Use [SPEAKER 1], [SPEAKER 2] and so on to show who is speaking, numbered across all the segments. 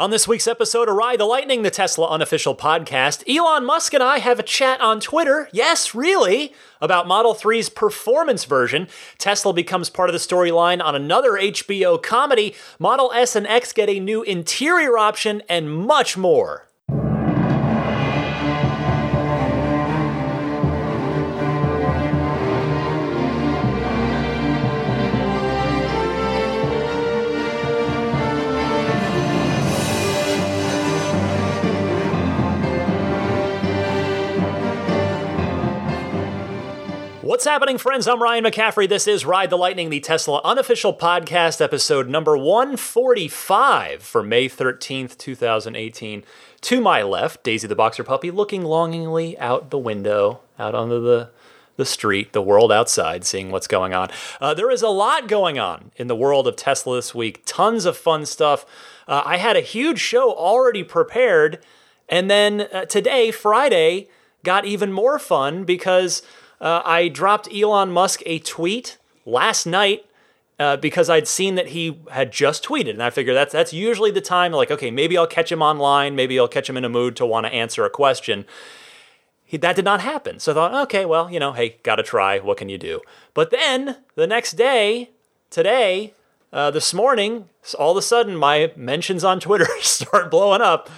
[SPEAKER 1] On this week's episode of Ride the Lightning, the Tesla unofficial podcast, Elon Musk and I have a chat on Twitter, yes, really, about Model 3's performance version. Tesla becomes part of the storyline on another HBO comedy, Model S and X get a new interior option, and much more. What's happening, friends? I'm Ryan McCaffrey. This is Ride the Lightning, the Tesla unofficial podcast, episode number 145 for May 13th, 2018. To my left, Daisy the Boxer Puppy looking longingly out the window, out onto the, the street, the world outside, seeing what's going on. Uh, there is a lot going on in the world of Tesla this week, tons of fun stuff. Uh, I had a huge show already prepared, and then uh, today, Friday, got even more fun because uh, I dropped Elon Musk a tweet last night uh, because I'd seen that he had just tweeted, and I figured that's that's usually the time. Like, okay, maybe I'll catch him online. Maybe I'll catch him in a mood to want to answer a question. He, that did not happen. So I thought, okay, well, you know, hey, gotta try. What can you do? But then the next day, today, uh, this morning, all of a sudden my mentions on Twitter start blowing up,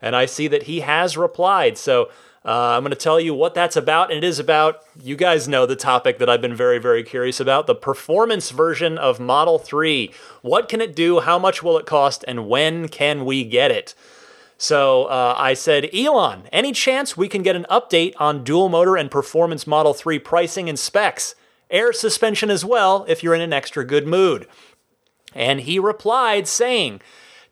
[SPEAKER 1] and I see that he has replied. So uh, I'm going to tell you what that's about, and it is about, you guys know the topic that I've been very, very curious about the performance version of Model 3. What can it do? How much will it cost? And when can we get it? So uh, I said, Elon, any chance we can get an update on dual motor and performance Model 3 pricing and specs? Air suspension as well, if you're in an extra good mood. And he replied saying,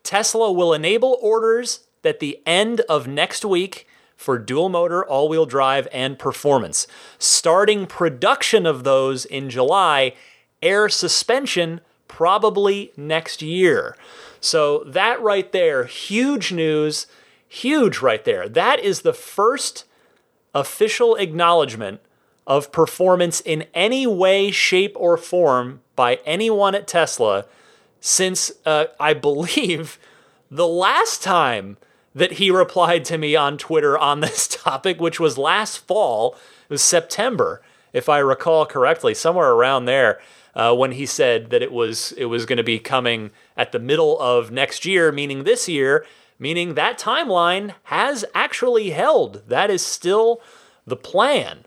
[SPEAKER 1] Tesla will enable orders at the end of next week for dual motor, all wheel drive, and performance. Starting production of those in July, air suspension probably next year. So, that right there, huge news, huge right there. That is the first official acknowledgement of performance in any way, shape, or form by anyone at Tesla since uh, I believe the last time that he replied to me on Twitter on this topic, which was last fall. It was September, if I recall correctly, somewhere around there, uh, when he said that it was it was going to be coming at the middle of next year, meaning this year, meaning that timeline has actually held. That is still the plan.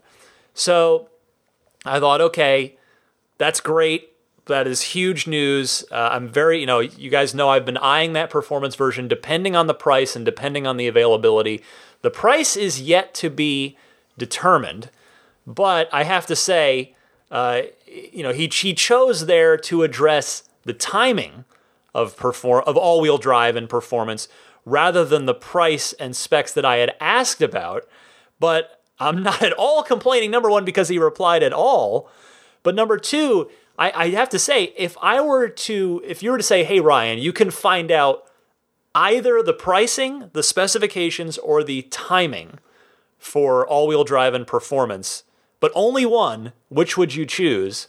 [SPEAKER 1] So I thought, okay, that's great. That is huge news. Uh, I'm very, you know, you guys know I've been eyeing that performance version depending on the price and depending on the availability. The price is yet to be determined, but I have to say, uh, you know, he, he chose there to address the timing of perform of all-wheel drive and performance rather than the price and specs that I had asked about. But I'm not at all complaining. Number one, because he replied at all, but number two, I, I have to say, if I were to, if you were to say, hey, Ryan, you can find out either the pricing, the specifications, or the timing for all wheel drive and performance, but only one, which would you choose?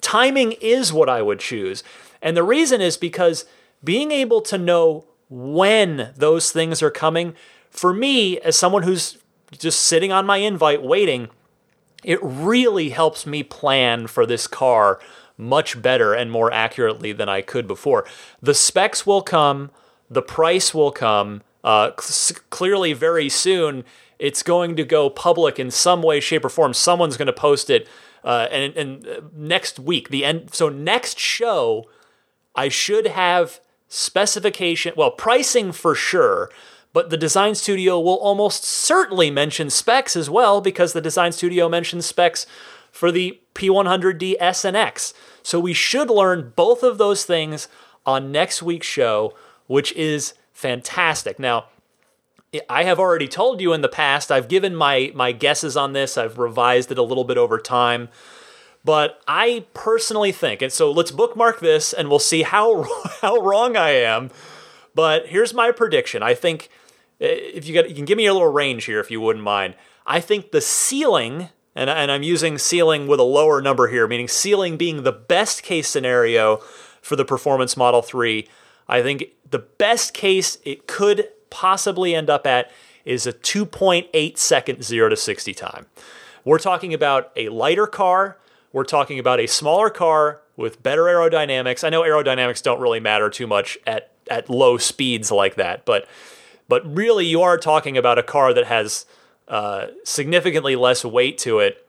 [SPEAKER 1] Timing is what I would choose. And the reason is because being able to know when those things are coming, for me, as someone who's just sitting on my invite waiting, it really helps me plan for this car much better and more accurately than I could before. The specs will come, the price will come. Uh, c- clearly, very soon, it's going to go public in some way, shape, or form. Someone's going to post it, uh, and, and uh, next week, the end. So next show, I should have specification, well, pricing for sure, but the design studio will almost certainly mention specs as well because the design studio mentions specs for the P100D S and X. So we should learn both of those things on next week's show, which is fantastic. Now, I have already told you in the past, I've given my, my guesses on this, I've revised it a little bit over time. But I personally think, and so let's bookmark this and we'll see how, how wrong I am. But here's my prediction. I think Uh, if you, got, you can give me a little range here if you wouldn't mind. I think the ceiling, and, and I'm using ceiling with a lower number here, meaning ceiling being the best case scenario for the Performance Model 3. I think the best case it could possibly end up at is a 2.8 second 0 to 60 time. We're talking about a lighter car, we're talking about a smaller car with better aerodynamics. I know aerodynamics don't really matter too much at at low speeds like that, but but really you are talking about a car that has uh, significantly less weight to it,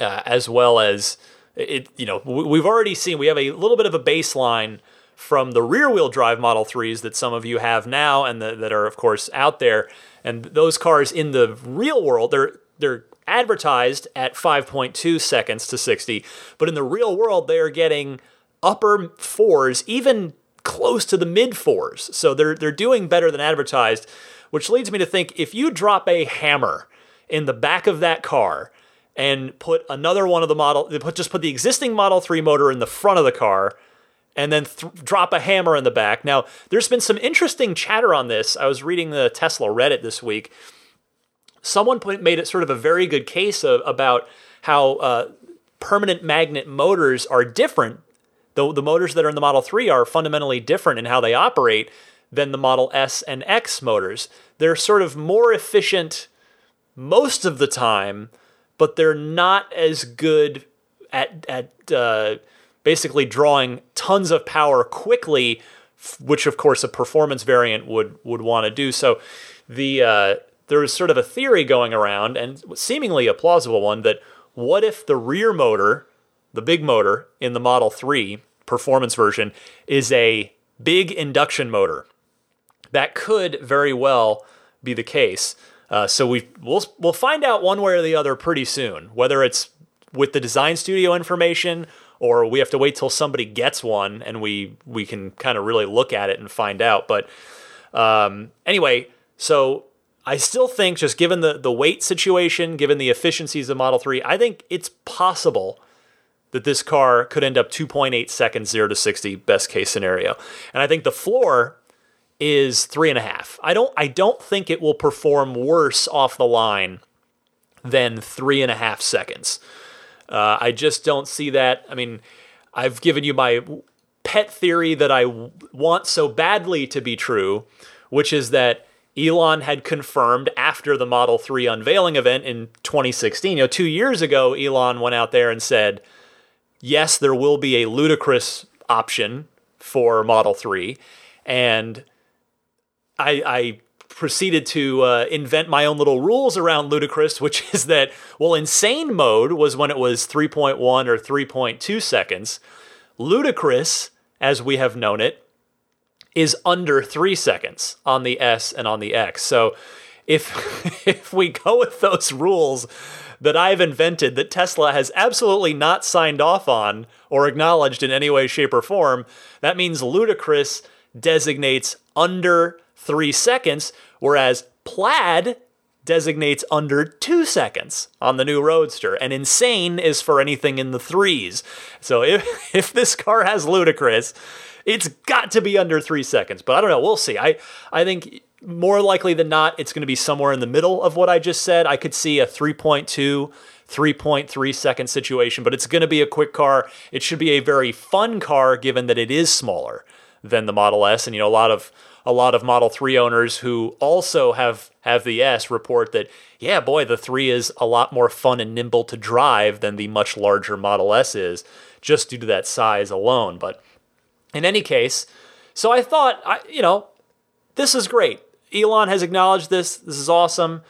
[SPEAKER 1] uh, as well as it. You know, we've already seen we have a little bit of a baseline from the rear wheel drive Model 3s that some of you have now and the, that are of course out there and those cars in the real world they're they're advertised at 5.2 seconds to 60 but in the real world they are getting upper fours even close to the mid fours so they're they're doing better than advertised which leads me to think if you drop a hammer in the back of that car and put another one of the model just put the existing model 3 motor in the front of the car and then th- drop a hammer in the back. Now, there's been some interesting chatter on this. I was reading the Tesla Reddit this week. Someone put, made it sort of a very good case of, about how uh, permanent magnet motors are different. The, the motors that are in the Model 3 are fundamentally different in how they operate than the Model S and X motors. They're sort of more efficient most of the time, but they're not as good at, at uh, basically drawing tons of power quickly, which of course a performance variant would would want to do. So the uh, there is sort of a theory going around, and seemingly a plausible one, that what if the rear motor, the big motor in the Model 3 performance version, is a big induction motor? That could very well be the case. Uh, so we we'll we'll find out one way or the other pretty soon, whether it's with the design studio information or we have to wait till somebody gets one and we we can kind of really look at it and find out. But um, anyway, so I still think just given the the weight situation, given the efficiencies of Model 3, I think it's possible that this car could end up 2.8 seconds 0 to 60 best case scenario. And I think the floor is three and a half. I don't I don't think it will perform worse off the line than three and a half seconds. Uh, I just don't see that. I mean, I've given you my pet theory that I want so badly to be true, which is that Elon had confirmed after the Model 3 unveiling event in 2016. You know, two years ago, Elon went out there and said, yes, there will be a ludicrous option for Model 3. And I, I proceeded to uh, invent my own little rules around ludicrous, which is that, well, insane mode was when it was 3.1 or 3.2 seconds. Ludicrous, as we have known it, is under three seconds on the S and on the X. So if if we go with those rules that I've invented that Tesla has absolutely not signed off on or acknowledged in any way, shape, or form, that means ludicrous designates under three seconds, whereas plaid designates under two seconds on the new Roadster, and insane is for anything in the threes. So if, if this car has ludicrous, it's got to be under three seconds. But I don't know. We'll see. I, I think more likely than not, it's going to be somewhere in the middle of what I just said. I could see a 3.2. 3.3 second situation, but it's going to be a quick car. It should be a very fun car given that it is smaller than the Model S. And, you know, a lot of a lot of Model 3 owners who also have have the S report that yeah, boy, the 3 is a lot more fun and nimble to drive than the much larger Model S is just due to that size alone. But in any case, so I thought, I, you know, this is great. Elon has acknowledged this. This is awesome.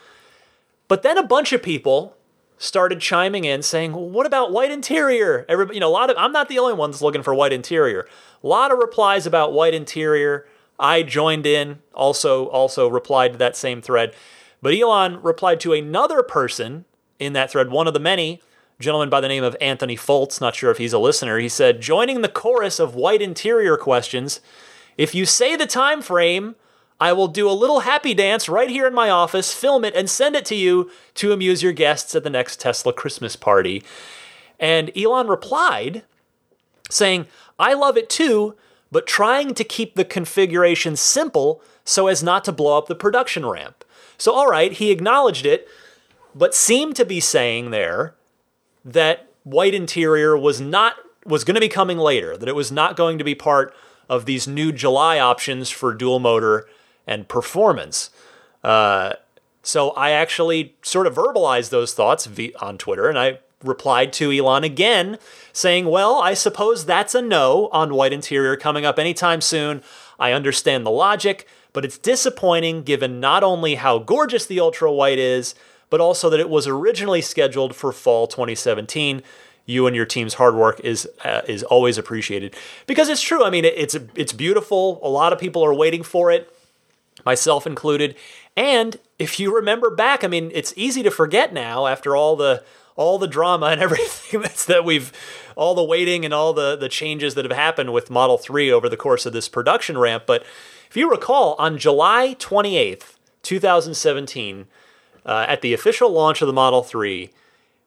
[SPEAKER 1] But then a bunch of people started chiming in saying, well, "What about white interior?" Everybody, you know, a lot of I'm not the only one that's looking for white interior. A lot of replies about white interior. I joined in, also also replied to that same thread. But Elon replied to another person in that thread, one of the many, gentleman by the name of Anthony Foltz, not sure if he's a listener. He said, "Joining the chorus of white interior questions, if you say the time frame, I will do a little happy dance right here in my office, film it and send it to you to amuse your guests at the next Tesla Christmas party." And Elon replied saying, "I love it too, but trying to keep the configuration simple so as not to blow up the production ramp. So, all right, he acknowledged it, but seemed to be saying there that white interior was not was going to be coming later, that it was not going to be part of these new July options for dual motor and performance. Uh, so I actually sort of verbalized those thoughts on Twitter, and I replied to Elon again saying, Well, I suppose that's a no on white interior coming up anytime soon. I understand the logic, but it's disappointing given not only how gorgeous the ultra white is, but also that it was originally scheduled for fall 2017 you and your team's hard work is uh, is always appreciated because it's true. I mean, it, it's it's beautiful. A lot of people are waiting for it, myself included. And if you remember back, I mean, it's easy to forget now after all the all the drama and everything that's that we've all the waiting and all the the changes that have happened with Model 3 over the course of this production ramp, but if you recall on July 28th, 2017, uh, at the official launch of the Model 3,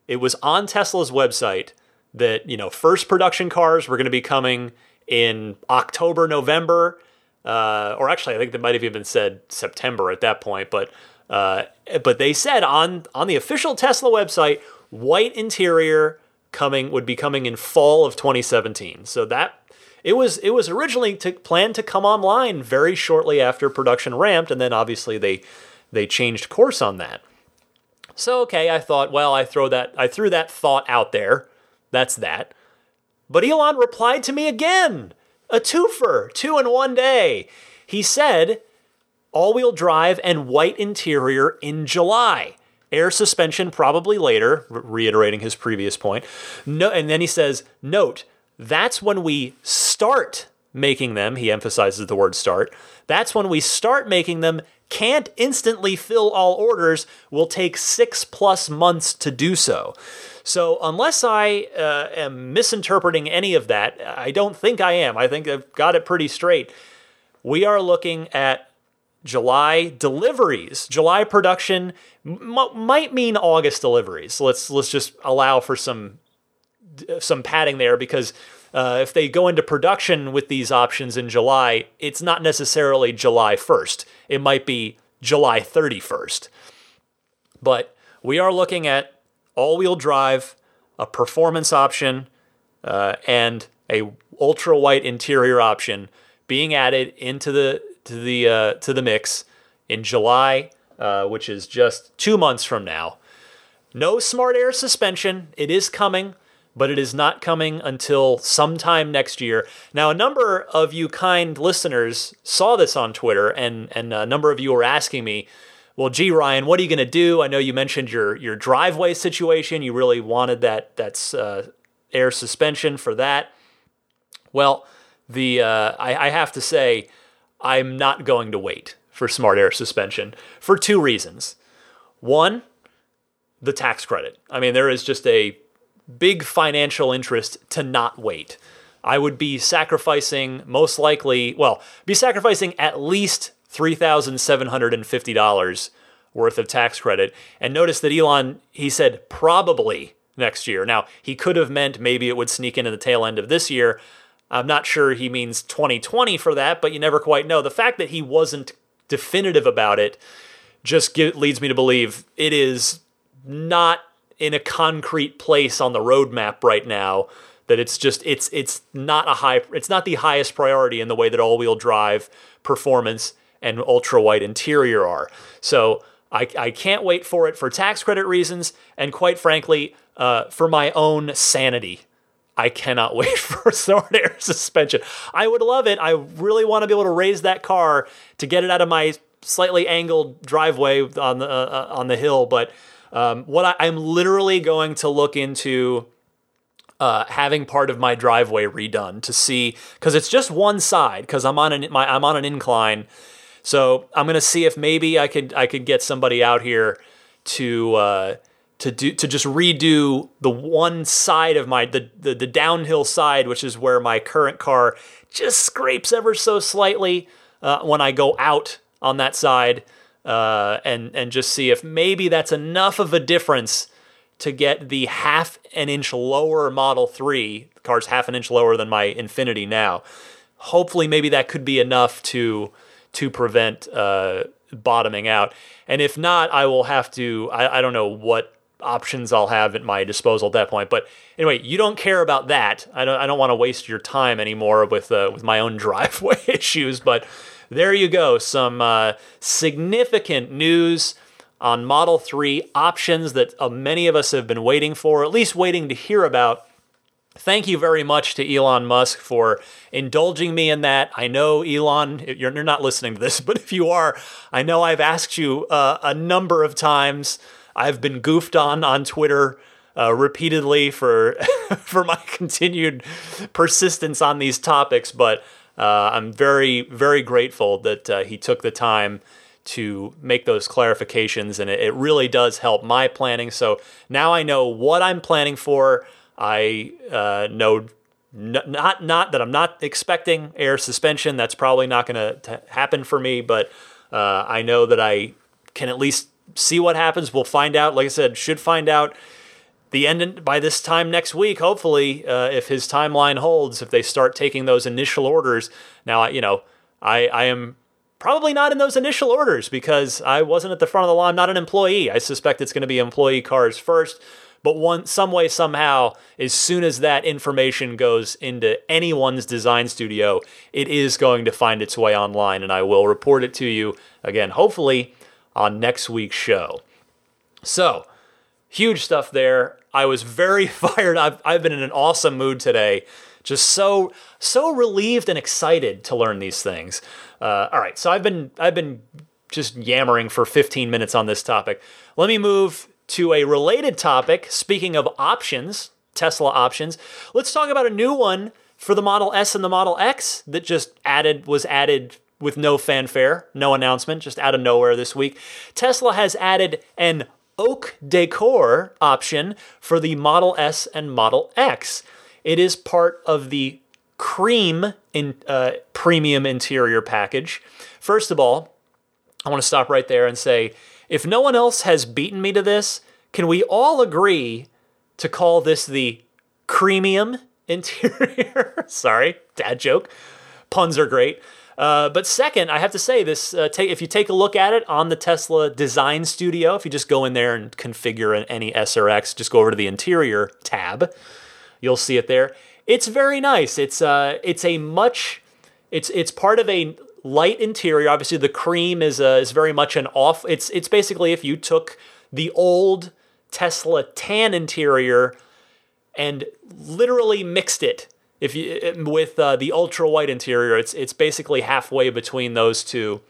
[SPEAKER 1] it was on Tesla's website that you know first production cars were going to be coming in October, November, uh, or actually I think they might have even said September at that point. But uh, but they said on on the official Tesla website, white interior coming would be coming in fall of 2017. So that it was it was originally to, planned to come online very shortly after production ramped, and then obviously they they changed course on that. So okay, I thought, well, I throw that I threw that thought out there. That's that. But Elon replied to me again. A twofer, two in one day. He said, all-wheel drive and white interior in July. Air suspension probably later, reiterating his previous point. No, and then he says, note, that's when we start making them. He emphasizes the word start. That's when we start making them can't instantly fill all orders, will take six plus months to do so. So, unless I uh, am misinterpreting any of that, I don't think I am. I think I've got it pretty straight. We are looking at July deliveries. July production m- might mean August deliveries. Let's let's just allow for some some padding there because uh, if they go into production with these options in July, it's not necessarily July 1st. It might be July 31st. But we are looking at all wheel drive, a performance option, uh, and a ultra white interior option being added into the to the uh, to the mix in July, uh, which is just two months from now. No smart air suspension. It is coming but it is not coming until sometime next year. Now, a number of you kind listeners saw this on Twitter, and, and a number of you were asking me, well, gee, Ryan, what are you going to do? I know you mentioned your, your driveway situation. You really wanted that, that uh, air suspension for that. Well, the uh, I, I have to say, I'm not going to wait for smart air suspension for two reasons. One, the tax credit. I mean, there is just a big financial interest to not wait. I would be sacrificing most likely, well, be sacrificing at least $3,750 worth of tax credit. And notice that Elon, he said probably next year. Now, he could have meant maybe it would sneak into the tail end of this year. I'm not sure he means 2020 for that, but you never quite know. The fact that he wasn't definitive about it just leads me to believe it is not in a concrete place on the roadmap right now that it's just it's it's not a high it's not the highest priority in the way that all-wheel drive performance and ultra white interior are. So I, I can't wait for it for tax credit reasons and quite frankly uh, for my own sanity. I cannot wait for smart air suspension. I would love it. I really want to be able to raise that car to get it out of my slightly angled driveway on the uh, uh on the hill, but um, what I, am literally going to look into uh, having part of my driveway redone to see because it's just one side because I'm on an my I'm on an incline, so I'm gonna see if maybe I could I could get somebody out here to uh, to do to just redo the one side of my the, the the downhill side, which is where my current car just scrapes ever so slightly uh, when I go out on that side uh, and and just see if maybe that's enough of a difference to get the half an inch lower Model 3. The car's half an inch lower than my Infiniti now. Hopefully, maybe that could be enough to to prevent uh, bottoming out. And if not, I will have to. I, I don't know what options I'll have at my disposal at that point. But anyway, you don't care about that. I don't. I don't want to waste your time anymore with uh, with my own driveway issues. But there you go. Some uh, significant news on Model 3 options that uh, many of us have been waiting for, at least waiting to hear about. Thank you very much to Elon Musk for indulging me in that. I know, Elon, you're, you're not listening to this, but if you are, I know I've asked you uh, a number of times. I've been goofed on on Twitter uh, repeatedly for for my continued persistence on these topics, but uh, I'm very very grateful that uh, he took the time to make those clarifications, and it, it really does help my planning. So now I know what I'm planning for. I uh, know n- not not that I'm not expecting air suspension. That's probably not going to happen for me, but uh, I know that I can at least see what happens. We'll find out. Like I said, should find out the end by this time next week. Hopefully, uh, if his timeline holds, if they start taking those initial orders. Now, you know, I I am Probably not in those initial orders because I wasn't at the front of the line. I'm not an employee. I suspect it's going to be employee cars first. But one, some way, somehow, as soon as that information goes into anyone's design studio, it is going to find its way online, and I will report it to you again, hopefully, on next week's show. So, huge stuff there. I was very fired. I've, I've been in an awesome mood today just so so relieved and excited to learn these things. Uh, all right, so I've been I've been just yammering for 15 minutes on this topic. Let me move to a related topic. Speaking of options, Tesla options, let's talk about a new one for the Model S and the Model X that just added was added with no fanfare, no announcement, just out of nowhere this week. Tesla has added an oak decor option for the Model S and Model X. It is part of the cream in uh, premium interior package. First of all, I want to stop right there and say if no one else has beaten me to this, can we all agree to call this the creamium interior? Sorry, dad joke. Puns are great. Uh, but second, I have to say this: uh, take, if you take a look at it on the Tesla Design Studio, if you just go in there and configure any S or X, just go over to the Interior tab. You'll see it there. It's very nice. It's uh, it's a much, it's it's part of a light interior. Obviously, the cream is uh, is very much an off. It's it's basically if you took the old Tesla tan interior and literally mixed it if you with uh, the ultra white interior. It's it's basically halfway between those two.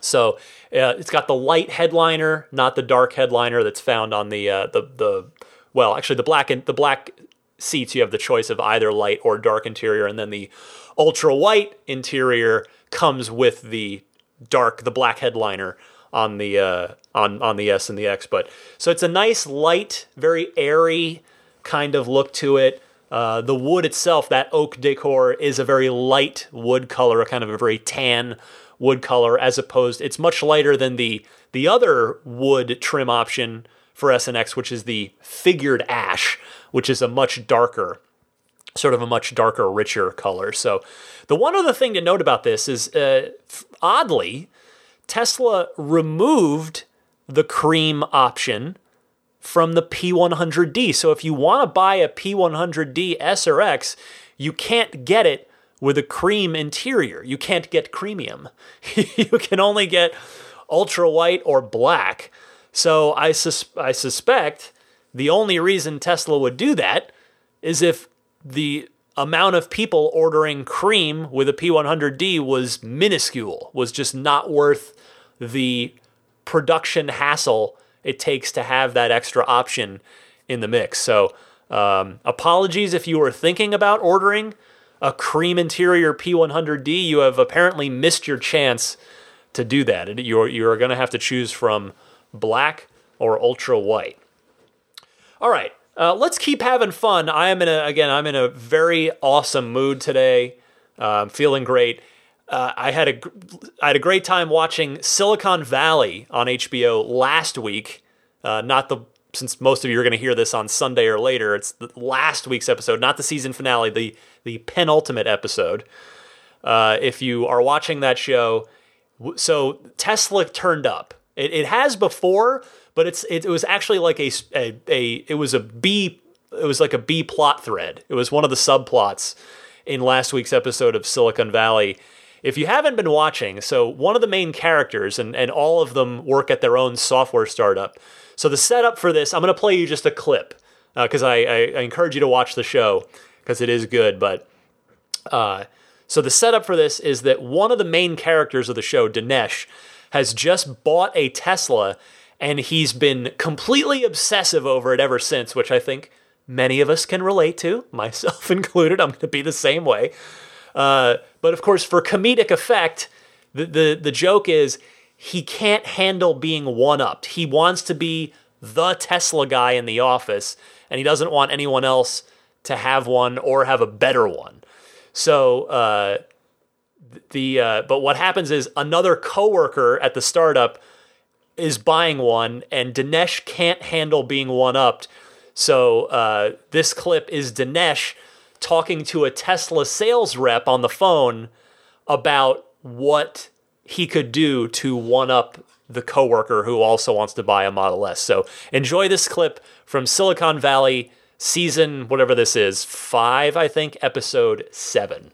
[SPEAKER 1] So uh, it's got the light headliner, not the dark headliner that's found on the uh, the the well, actually the black and the black seats, you have the choice of either light or dark interior, and then the ultra white interior comes with the dark, the black headliner on the uh, on on the S and the X. But so it's a nice, light, very airy kind of look to it. Uh, the wood itself, that oak decor, is a very light wood color, a kind of a very tan wood color, as opposed. It's much lighter than the the other wood trim option for S and X, which is the figured ash, which is a much darker, sort of a much darker, richer color. So, the one other thing to note about this is, uh, oddly, Tesla removed the cream option from the P100D. So, if you want to buy a P100D S or X, you can't get it with a cream interior. You can't get creamium. you can only get ultra white or black. So I, sus- I suspect the only reason Tesla would do that is if the amount of people ordering cream with a P100D was minuscule, was just not worth the production hassle it takes to have that extra option in the mix. So, um, apologies if you were thinking about ordering a cream interior P100D. You have apparently missed your chance to do that. You're, you're going to have to choose from black or ultra white. All right, uh, let's keep having fun. I am in a again. I'm in a very awesome mood today. Uh, I'm feeling great. Uh, I had a I had a great time watching Silicon Valley on HBO last week. Uh, not the since most of you are going to hear this on Sunday or later. It's the last week's episode, not the season finale, the the penultimate episode. Uh, if you are watching that show, so Tesla turned up It, it has before, but it's it, it was actually like a, a a it was a B it was like a B plot thread. It was one of the subplots in last week's episode of Silicon Valley. If you haven't been watching, so one of the main characters, and, and all of them work at their own software startup. So the setup for this, I'm going to play you just a clip because uh, I, I, I, encourage you to watch the show because it is good. But uh, so the setup for this is that one of the main characters of the show, Dinesh, has just bought a Tesla and he's been completely obsessive over it ever since, which I think many of us can relate to, myself included. I'm going to be the same way. Uh, but of course, for comedic effect, the, the, the joke is he can't handle being one upped. He wants to be the Tesla guy in the office, and he doesn't want anyone else to have one or have a better one. So, uh, the uh, but what happens is another coworker at the startup is buying one, and Dinesh can't handle being one upped. So uh, this clip is Dinesh talking to a Tesla sales rep on the phone about what he could do to one up the coworker who also wants to buy a Model S. So enjoy this clip from Silicon Valley season whatever this is, 5 I think, episode 7.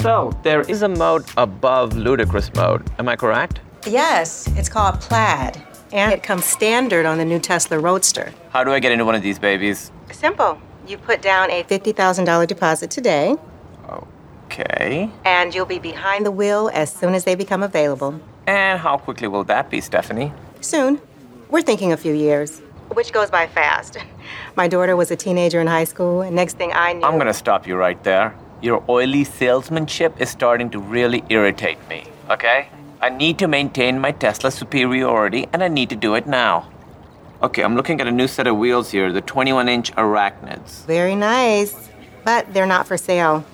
[SPEAKER 2] So, there is a mode above ludicrous mode. Am I correct?
[SPEAKER 3] Yes, it's called Plaid, and it comes standard on the new Tesla Roadster.
[SPEAKER 2] How do I get into one of these babies?
[SPEAKER 3] Simple. You put down a $50,000 deposit today.
[SPEAKER 2] Okay.
[SPEAKER 3] And you'll be behind the wheel as soon as they become available.
[SPEAKER 2] And how quickly will that be, Stephanie?
[SPEAKER 3] Soon. We're thinking a few years, which goes by fast. My daughter was a teenager in high school, and next thing I knew.
[SPEAKER 2] I'm gonna stop you right there. Your oily salesmanship is starting to really irritate me, okay? I need to maintain my Tesla superiority, and I need to do it now. Okay, I'm looking at a new set of wheels here, the 21 inch Arachnids.
[SPEAKER 3] Very nice, but they're not for sale.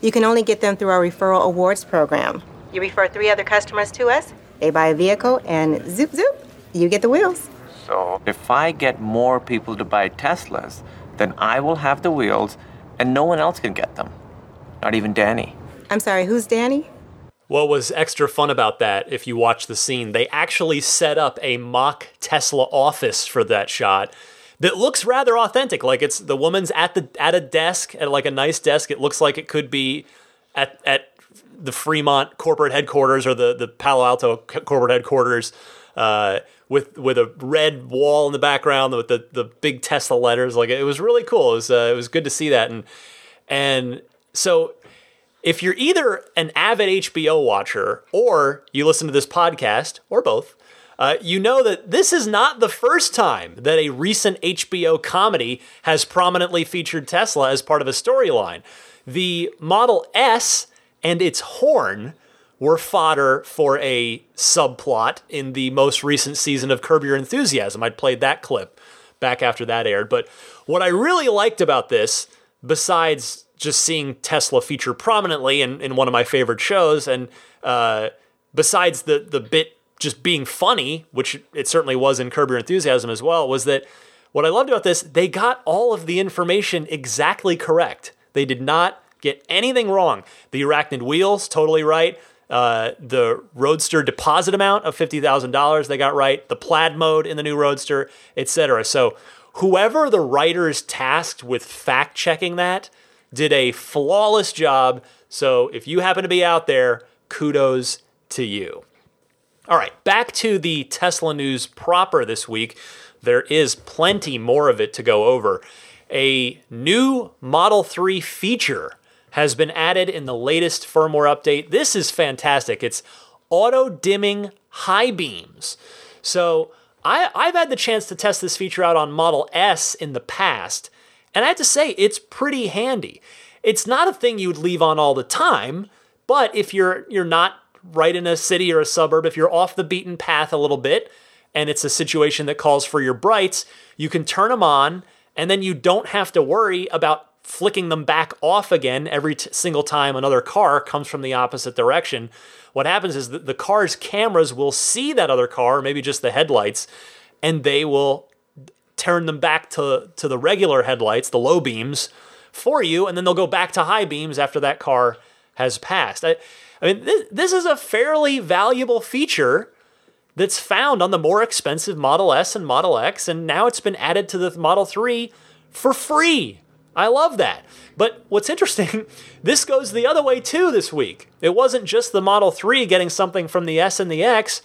[SPEAKER 3] You can only get them through our referral awards program. You refer three other customers to us, they buy a vehicle, and zoop zoop, you get the wheels.
[SPEAKER 2] So, if I get more people to buy Teslas, then I will have the wheels, and no one else can get them. Not even Danny.
[SPEAKER 3] I'm sorry, who's Danny?
[SPEAKER 1] What was extra fun about that, if you watch the scene, they actually set up a mock Tesla office for that shot that looks rather authentic. Like it's the woman's at the at a desk at like a nice desk. It looks like it could be at at the Fremont corporate headquarters or the the Palo Alto corporate headquarters. Uh, with with a red wall in the background with the, the big Tesla letters, like it was really cool. It was uh, it was good to see that, and and so if you're either an avid HBO watcher or you listen to this podcast or both, uh, you know that this is not the first time that a recent HBO comedy has prominently featured Tesla as part of a storyline. The Model S and its horn were fodder for a subplot in the most recent season of Curb Your Enthusiasm. I'd played that clip back after that aired. But what I really liked about this, besides just seeing Tesla feature prominently in, in one of my favorite shows, and uh, besides the the bit just being funny, which it certainly was in Curb Your Enthusiasm as well, was that what I loved about this, they got all of the information exactly correct. They did not get anything wrong. The arachnid wheels, totally right. Uh, the Roadster deposit amount of $50,000, they got right. The plaid mode in the new Roadster, etc. So, whoever the writers tasked with fact checking that did a flawless job. So if you happen to be out there, kudos to you. All right, back to the Tesla news proper this week. There is plenty more of it to go over. A new Model 3 feature has been added in the latest firmware update. This is fantastic. It's auto dimming high beams. So I, I've had the chance to test this feature out on Model S in the past, and I have to say, it's pretty handy. It's not a thing you would leave on all the time, but if you're you're not right in a city or a suburb, if you're off the beaten path a little bit, and it's a situation that calls for your brights, you can turn them on, and then you don't have to worry about flicking them back off again every t- single time another car comes from the opposite direction. What happens is that the car's cameras will see that other car, maybe just the headlights, and they will turn them back to, to the regular headlights, the low beams, for you, and then they'll go back to high beams after that car has passed. I, I mean, this, this is a fairly valuable feature that's found on the more expensive Model S and Model X, and now it's been added to the Model 3 for free. I love that. But what's interesting, this goes the other way too this week. It wasn't just the Model 3 getting something from the S and the X.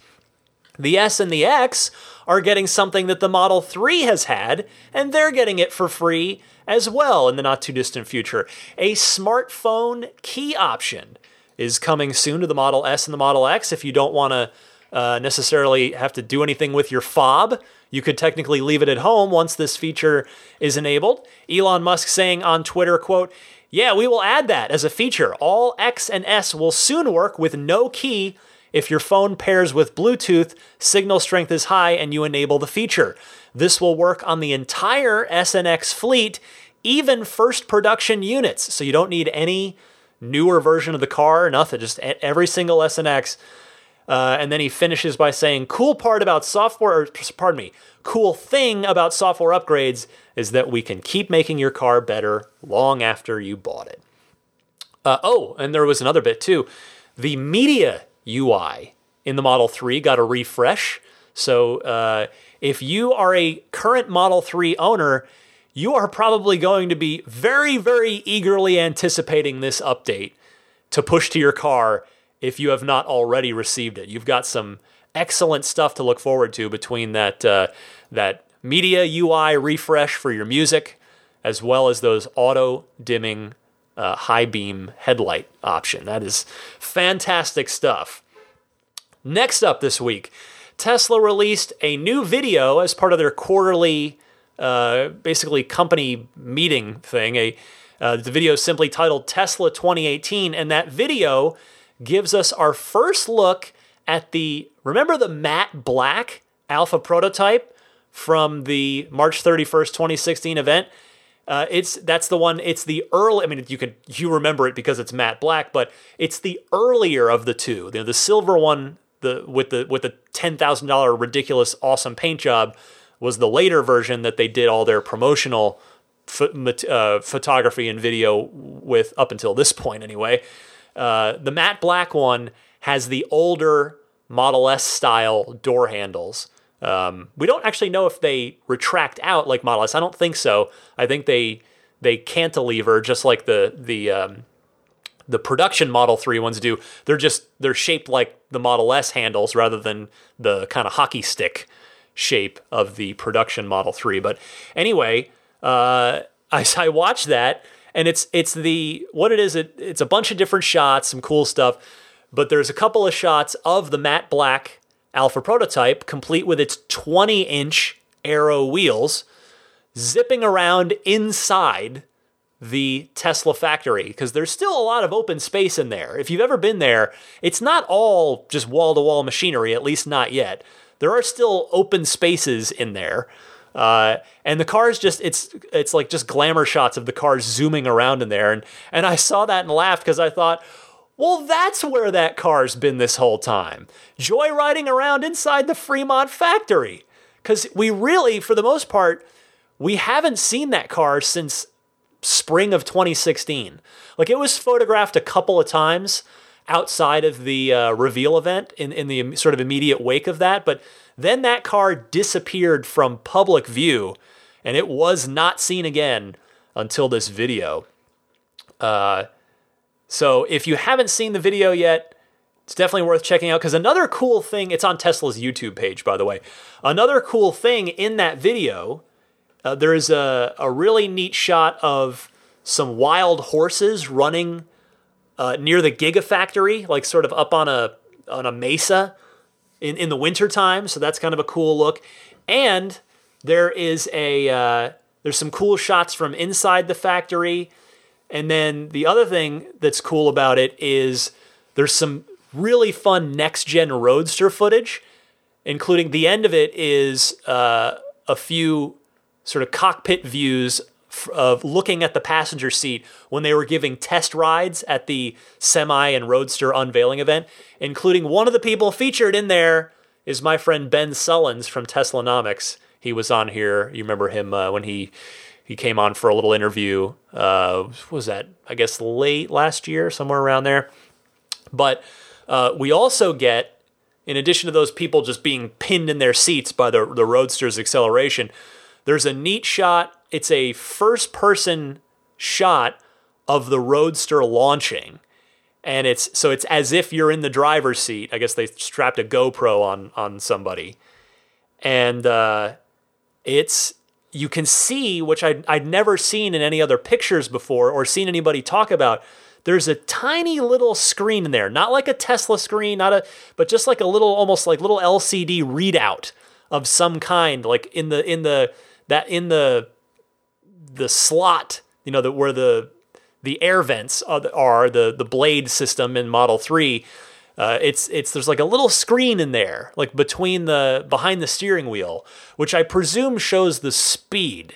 [SPEAKER 1] The S and the X are getting something that the Model 3 has had, and they're getting it for free as well in the not too distant future. A smartphone key option is coming soon to the Model S and the Model X if you don't want to uh, necessarily have to do anything with your fob. You could technically leave it at home once this feature is enabled. Elon Musk saying on Twitter, quote, yeah, we will add that as a feature. All X and S will soon work with no key if your phone pairs with Bluetooth, signal strength is high, and you enable the feature. This will work on the entire S and X fleet, even first production units. So you don't need any newer version of the car, nothing, just every single S and X. and uh, and then he finishes by saying, "Cool part about software, or pardon me, cool thing about software upgrades is that we can keep making your car better long after you bought it." Uh, oh, and there was another bit too. The media UI in the Model 3 got a refresh. So uh, if you are a current Model 3 owner, you are probably going to be very, very eagerly anticipating this update to push to your car if you have not already received it. You've got some excellent stuff to look forward to between that uh, that media UI refresh for your music, as well as those auto dimming uh, high beam headlight option. That is fantastic stuff. Next up this week, Tesla released a new video as part of their quarterly, uh, basically company meeting thing. A uh, the video is simply titled Tesla 2018, and that video gives us our first look at the remember the matte black alpha prototype from the March 31st, 2016 event. Uh, it's that's the one. It's the early. I mean, you could you remember it because it's matte black, but it's the earlier of the two. You know, the silver one, the with the with the ten thousand dollar ridiculous awesome paint job, was the later version that they did all their promotional uh, photography and video with up until this point anyway. Uh, the matte black one has the older Model S style door handles. Um, we don't actually know if they retract out like Model S. I don't think so. I think they they cantilever just like the the um, the production Model 3 ones do. They're just they're shaped like the Model S handles rather than the kind of hockey stick shape of the production Model 3. But anyway, uh, I, I watched that and it's it's the what it is. It, it's a bunch of different shots, some cool stuff, but there's a couple of shots of the matte black Alpha prototype, complete with its 20 inch aero wheels, zipping around inside the Tesla factory because there's still a lot of open space in there. If you've ever been there, it's not all just wall to wall machinery, at least not yet. There are still open spaces in there. Uh, and the cars just it's it's like just glamour shots of the cars zooming around in there and and I saw that and laughed because I thought well that's where that car's been this whole time. Joyriding around inside the Fremont factory. Cuz we really for the most part we haven't seen that car since spring of 2016 like it was photographed a couple of times outside of the uh, reveal event in in the sort of immediate wake of that but then that car disappeared from public view and it was not seen again until this video. Uh, so if you haven't seen the video yet, it's definitely worth checking out because another cool thing, it's on Tesla's YouTube page, by the way. Another cool thing in that video, uh, there is a, a really neat shot of some wild horses running uh, near the Gigafactory, like sort of up on a on a mesa in, in the wintertime. So that's kind of a cool look. And there is a uh, there's some cool shots from inside the factory. And then the other thing that's cool about it is there's some really fun next gen roadster footage, including the end of it is uh, a few sort of cockpit views of looking at the passenger seat when they were giving test rides at the semi and roadster unveiling event, including one of the people featured in there is my friend Ben Sullins from Teslanomics. He was on here. You remember him uh, when he he came on for a little interview. Uh, was that I guess late last year, somewhere around there. But uh, we also get in addition to those people just being pinned in their seats by the, the Roadster's acceleration, there's a neat shot. It's a first person shot of the Roadster launching. And it's so it's as if you're in the driver's seat. I guess they strapped a GoPro on on somebody. And uh, it's you can see, which I'd, I'd never seen in any other pictures before or seen anybody talk about. There's a tiny little screen in there, not like a Tesla screen, not a, but just like a little, almost like little LCD readout of some kind, like in the in the that in the the slot, you know, that where the the air vents are, the the blade system in Model Three. Uh, it's it's there's like a little screen in there, like between the behind the steering wheel, which I presume shows the speed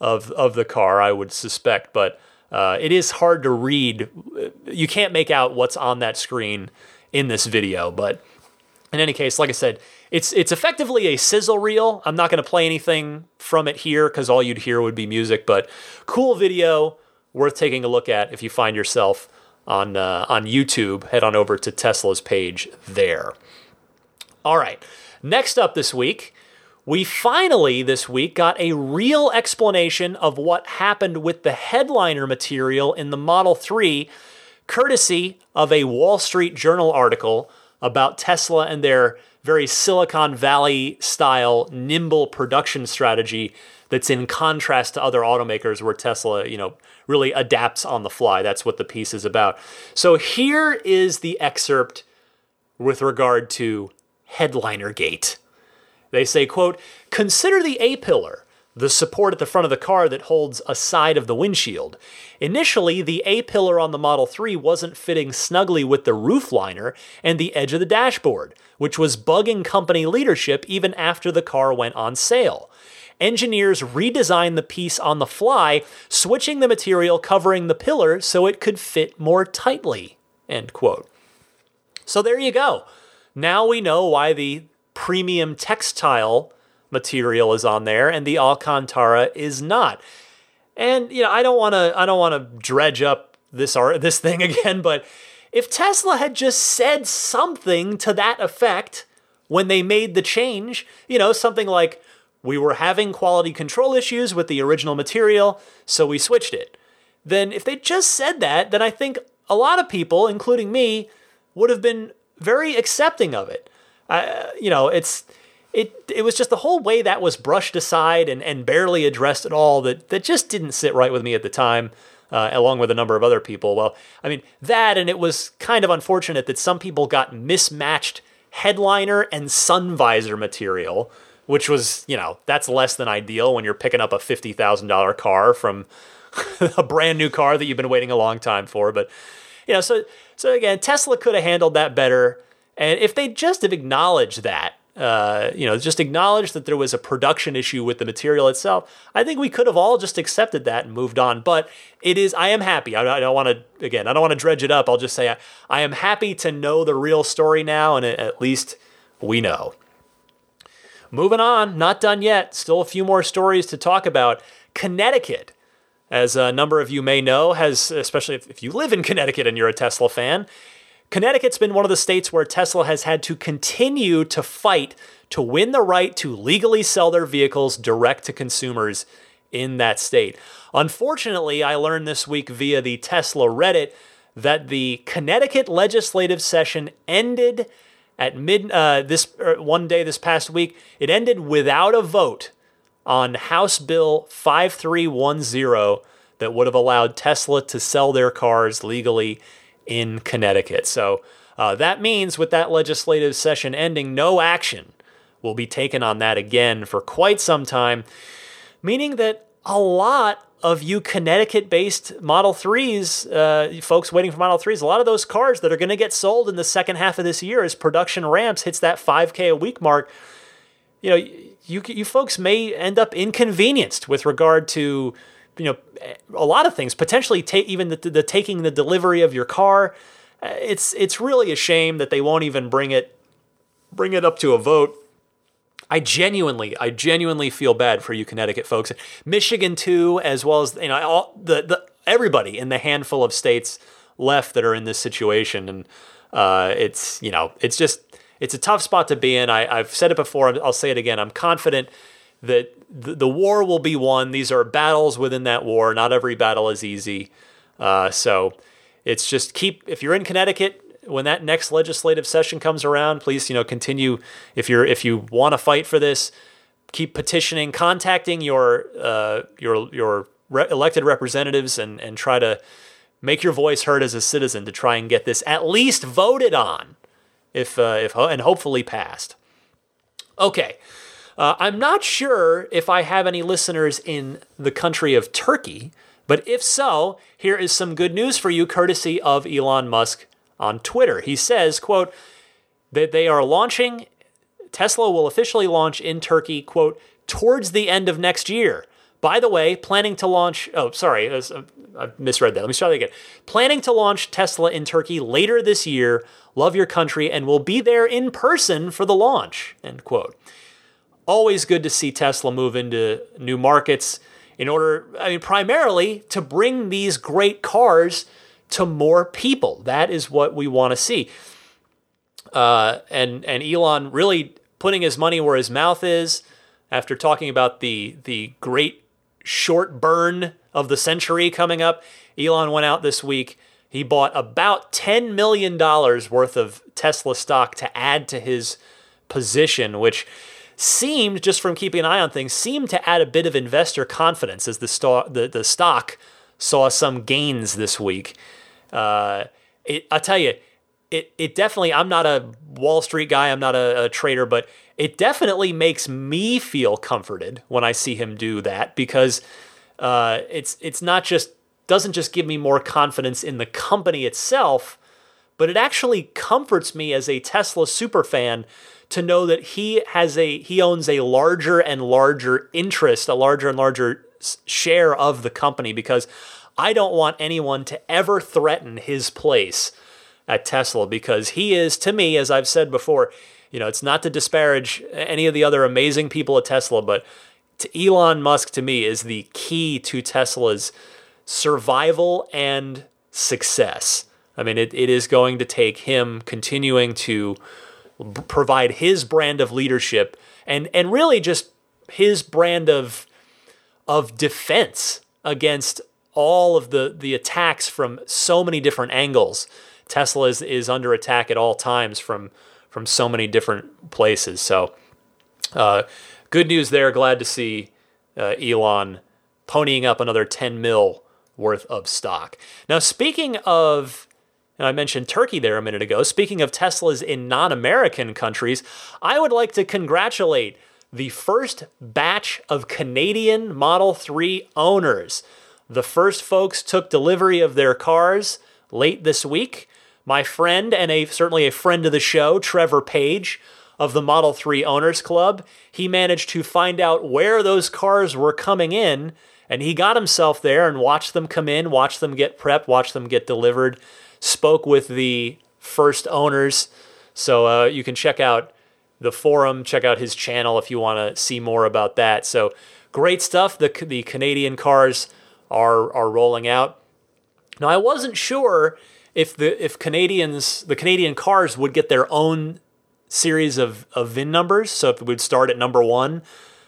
[SPEAKER 1] of of the car. I would suspect, but uh, it is hard to read. You can't make out what's on that screen in this video, but in any case, like I said, it's it's effectively a sizzle reel. I'm not going to play anything from it here because all you'd hear would be music, but cool video, worth taking a look at if you find yourself on uh, on YouTube. Head on over to Tesla's page there. All right, next up this week. We finally this week got a real explanation of what happened with the headliner material in the Model 3, courtesy of a Wall Street Journal article about Tesla and their very Silicon Valley style nimble production strategy that's in contrast to other automakers where Tesla, you know, really adapts on the fly. That's what the piece is about. So here is the excerpt with regard to Headliner Gate. They say, quote, consider the A pillar, the support at the front of the car that holds a side of the windshield. Initially, the A pillar on the Model 3 wasn't fitting snugly with the roof liner and the edge of the dashboard, which was bugging company leadership even after the car went on sale engineers redesigned the piece on the fly, switching the material covering the pillar so it could fit more tightly. End quote. So there you go. Now we know why the premium textile material is on there and the Alcantara is not. And you know, I don't want to I don't want to dredge up this art this thing again, but if Tesla had just said something to that effect when they made the change, you know, something like we were having quality control issues with the original material, so we switched it. Then, if they just said that, then I think a lot of people, including me, would have been very accepting of it. Uh, you know, it's it it was just the whole way that was brushed aside and, and barely addressed at all that that just didn't sit right with me at the time. Uh, along with a number of other people. Well, I mean that, and it was kind of unfortunate that some people got mismatched headliner and sun visor material which was, you know, that's less than ideal when you're picking up a $50,000 car from a brand new car that you've been waiting a long time for. But, you know, so, so again, Tesla could have handled that better. And if they just have acknowledged that, uh, you know, just acknowledged that there was a production issue with the material itself, I think we could have all just accepted that and moved on. But it is, I am happy. I, I don't want to, again, I don't want to dredge it up. I'll just say I, I am happy to know the real story now, and at least we know. Moving on, not done yet. Still a few more stories to talk about. Connecticut, as a number of you may know, has, especially if you live in Connecticut and you're a Tesla fan, Connecticut's been one of the states where Tesla has had to continue to fight to win the right to legally sell their vehicles direct to consumers in that state. Unfortunately, I learned this week via the Tesla Reddit that the Connecticut legislative session ended at mid uh, this uh, one day this past week. It ended without a vote on House Bill 5310 that would have allowed Tesla to sell their cars legally in Connecticut. So uh, that means with that legislative session ending, no action will be taken on that again for quite some time, meaning that a lot of you Connecticut based Model 3s, uh, folks waiting for Model 3s, a lot of those cars that are going to get sold in the second half of this year as production ramps hits that 5K a week mark, you know, you, you folks may end up inconvenienced with regard to, you know, a lot of things, potentially ta- even the, the taking the delivery of your car. Uh, it's, it's really a shame that they won't even bring it, bring it up to a vote I genuinely, I genuinely feel bad for you Connecticut folks. Michigan too, as well as you know, all the, the everybody in the handful of states left that are in this situation, and uh, it's you know, it's just it's a tough spot to be in. I, have said it before. I'll say it again. I'm confident that the, the, war will be won. These are battles within that war. Not every battle is easy. Uh, so it's just keep. If you're in Connecticut when that next legislative session comes around, please you know continue. If you're if you want to fight for this, keep petitioning, contacting your uh, your your re- elected representatives, and and try to make your voice heard as a citizen to try and get this at least voted on, if uh, if and hopefully passed. Okay. Uh, I'm not sure if I have any listeners in the country of Turkey, but if so, here is some good news for you, courtesy of Elon Musk on Twitter. He says, quote, that they are launching, Tesla will officially launch in Turkey, quote, towards the end of next year. By the way, planning to launch, oh, sorry, uh, I misread that. Let me start that again. Planning to launch Tesla in Turkey later this year. Love your country and will be there in person for the launch, end quote. Always good to see Tesla move into new markets in order, I mean, primarily to bring these great cars to more people. That is what we want to see. Uh, and and Elon really putting his money where his mouth is after talking about the the great short burn of the century coming up. Elon went out this week. He bought about $10 million worth of Tesla stock to add to his position, which seemed, just from keeping an eye on things, seemed to add a bit of investor confidence as the, sto- the, the stock saw some gains this week. Uh, it, I tell you, it, it definitely, I'm not a Wall Street guy, I'm not a, a trader, but it definitely makes me feel comforted when I see him do that because uh, it's it's not just doesn't just give me more confidence in the company itself, but it actually comforts me as a Tesla super fan to know that he has a he owns a larger and larger interest, a larger and larger share of the company because I don't want anyone to ever threaten his place at Tesla because he is to me as I've said before, you know, it's not to disparage any of the other amazing people at Tesla, but to Elon Musk to me is the key to Tesla's survival and success. I mean, it, it is going to take him continuing to provide his brand of leadership and and really just his brand of of defense against all of the the attacks from so many different angles. Tesla is, is under attack at all times from from so many different places. So, uh, good news there. Glad to see uh, Elon ponying up another 10 mil worth of stock. Now, speaking of, and I mentioned Turkey there a minute ago, speaking of Teslas in non American countries, I would like to congratulate the first batch of Canadian Model 3 owners. The first folks took delivery of their cars late this week. My friend and a certainly a friend of the show, Trevor Page of the Model 3 Owners Club, he managed to find out where those cars were coming in and he got himself there and watched them come in, watched them get prepped, watched them get delivered, spoke with the first owners. So uh, you can check out the forum, check out his channel if you want to see more about that. So great stuff. The, the Canadian cars are, are rolling out. Now, I wasn't sure if the if Canadians the Canadian cars would get their own series of, of VIN numbers, so if it would start at number one.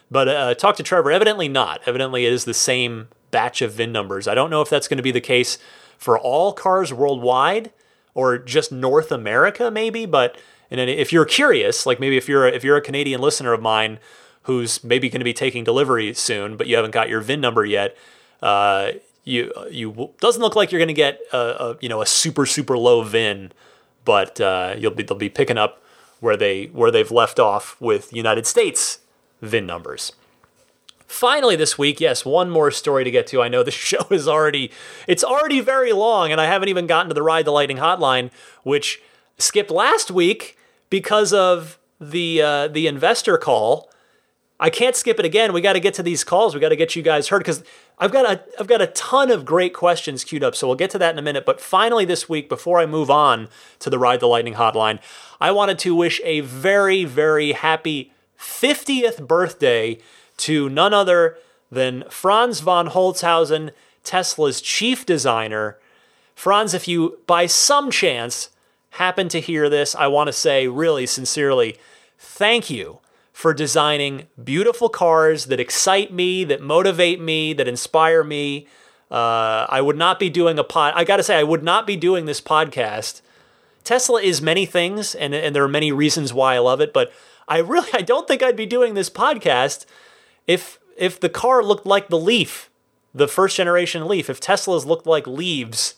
[SPEAKER 1] But uh, talk to Trevor. Evidently not. Evidently it is the same batch of VIN numbers. I don't know if that's going to be the case for all cars worldwide or just North America, maybe. But and if you're curious, like maybe if you're a, if you're a Canadian listener of mine who's maybe going to be taking delivery soon, but you haven't got your VIN number yet, uh, you you doesn't look like you're going to get a, a, you know a super super low VIN, but uh, you'll be they'll be picking up where they where they've left off with United States VIN numbers. Finally, this week, yes, one more story to get to. I know the show is already it's already very long, and I haven't even gotten to the ride the lightning hotline, which skipped last week because of the uh, the investor call I can't skip it again. We got to get to these calls. We got to get you guys heard because I've got a I've got a ton of great questions queued up. So we'll get to that in a minute. But finally, this week, before I move on to the Ride the Lightning hotline, I wanted to wish a very very happy 50th birthday to none other than Franz von Holzhausen, Tesla's chief designer. Franz, if you by some chance happen to hear this, I want to say really sincerely, thank you for designing beautiful cars that excite me, that motivate me, that inspire me. Uh, I would not be doing a pod. I got to say, I would not be doing this podcast. Tesla is many things, and, and there are many reasons why I love it, but I really I don't think I'd be doing this podcast if if the car looked like the Leaf, the first generation Leaf. If Teslas looked like leaves,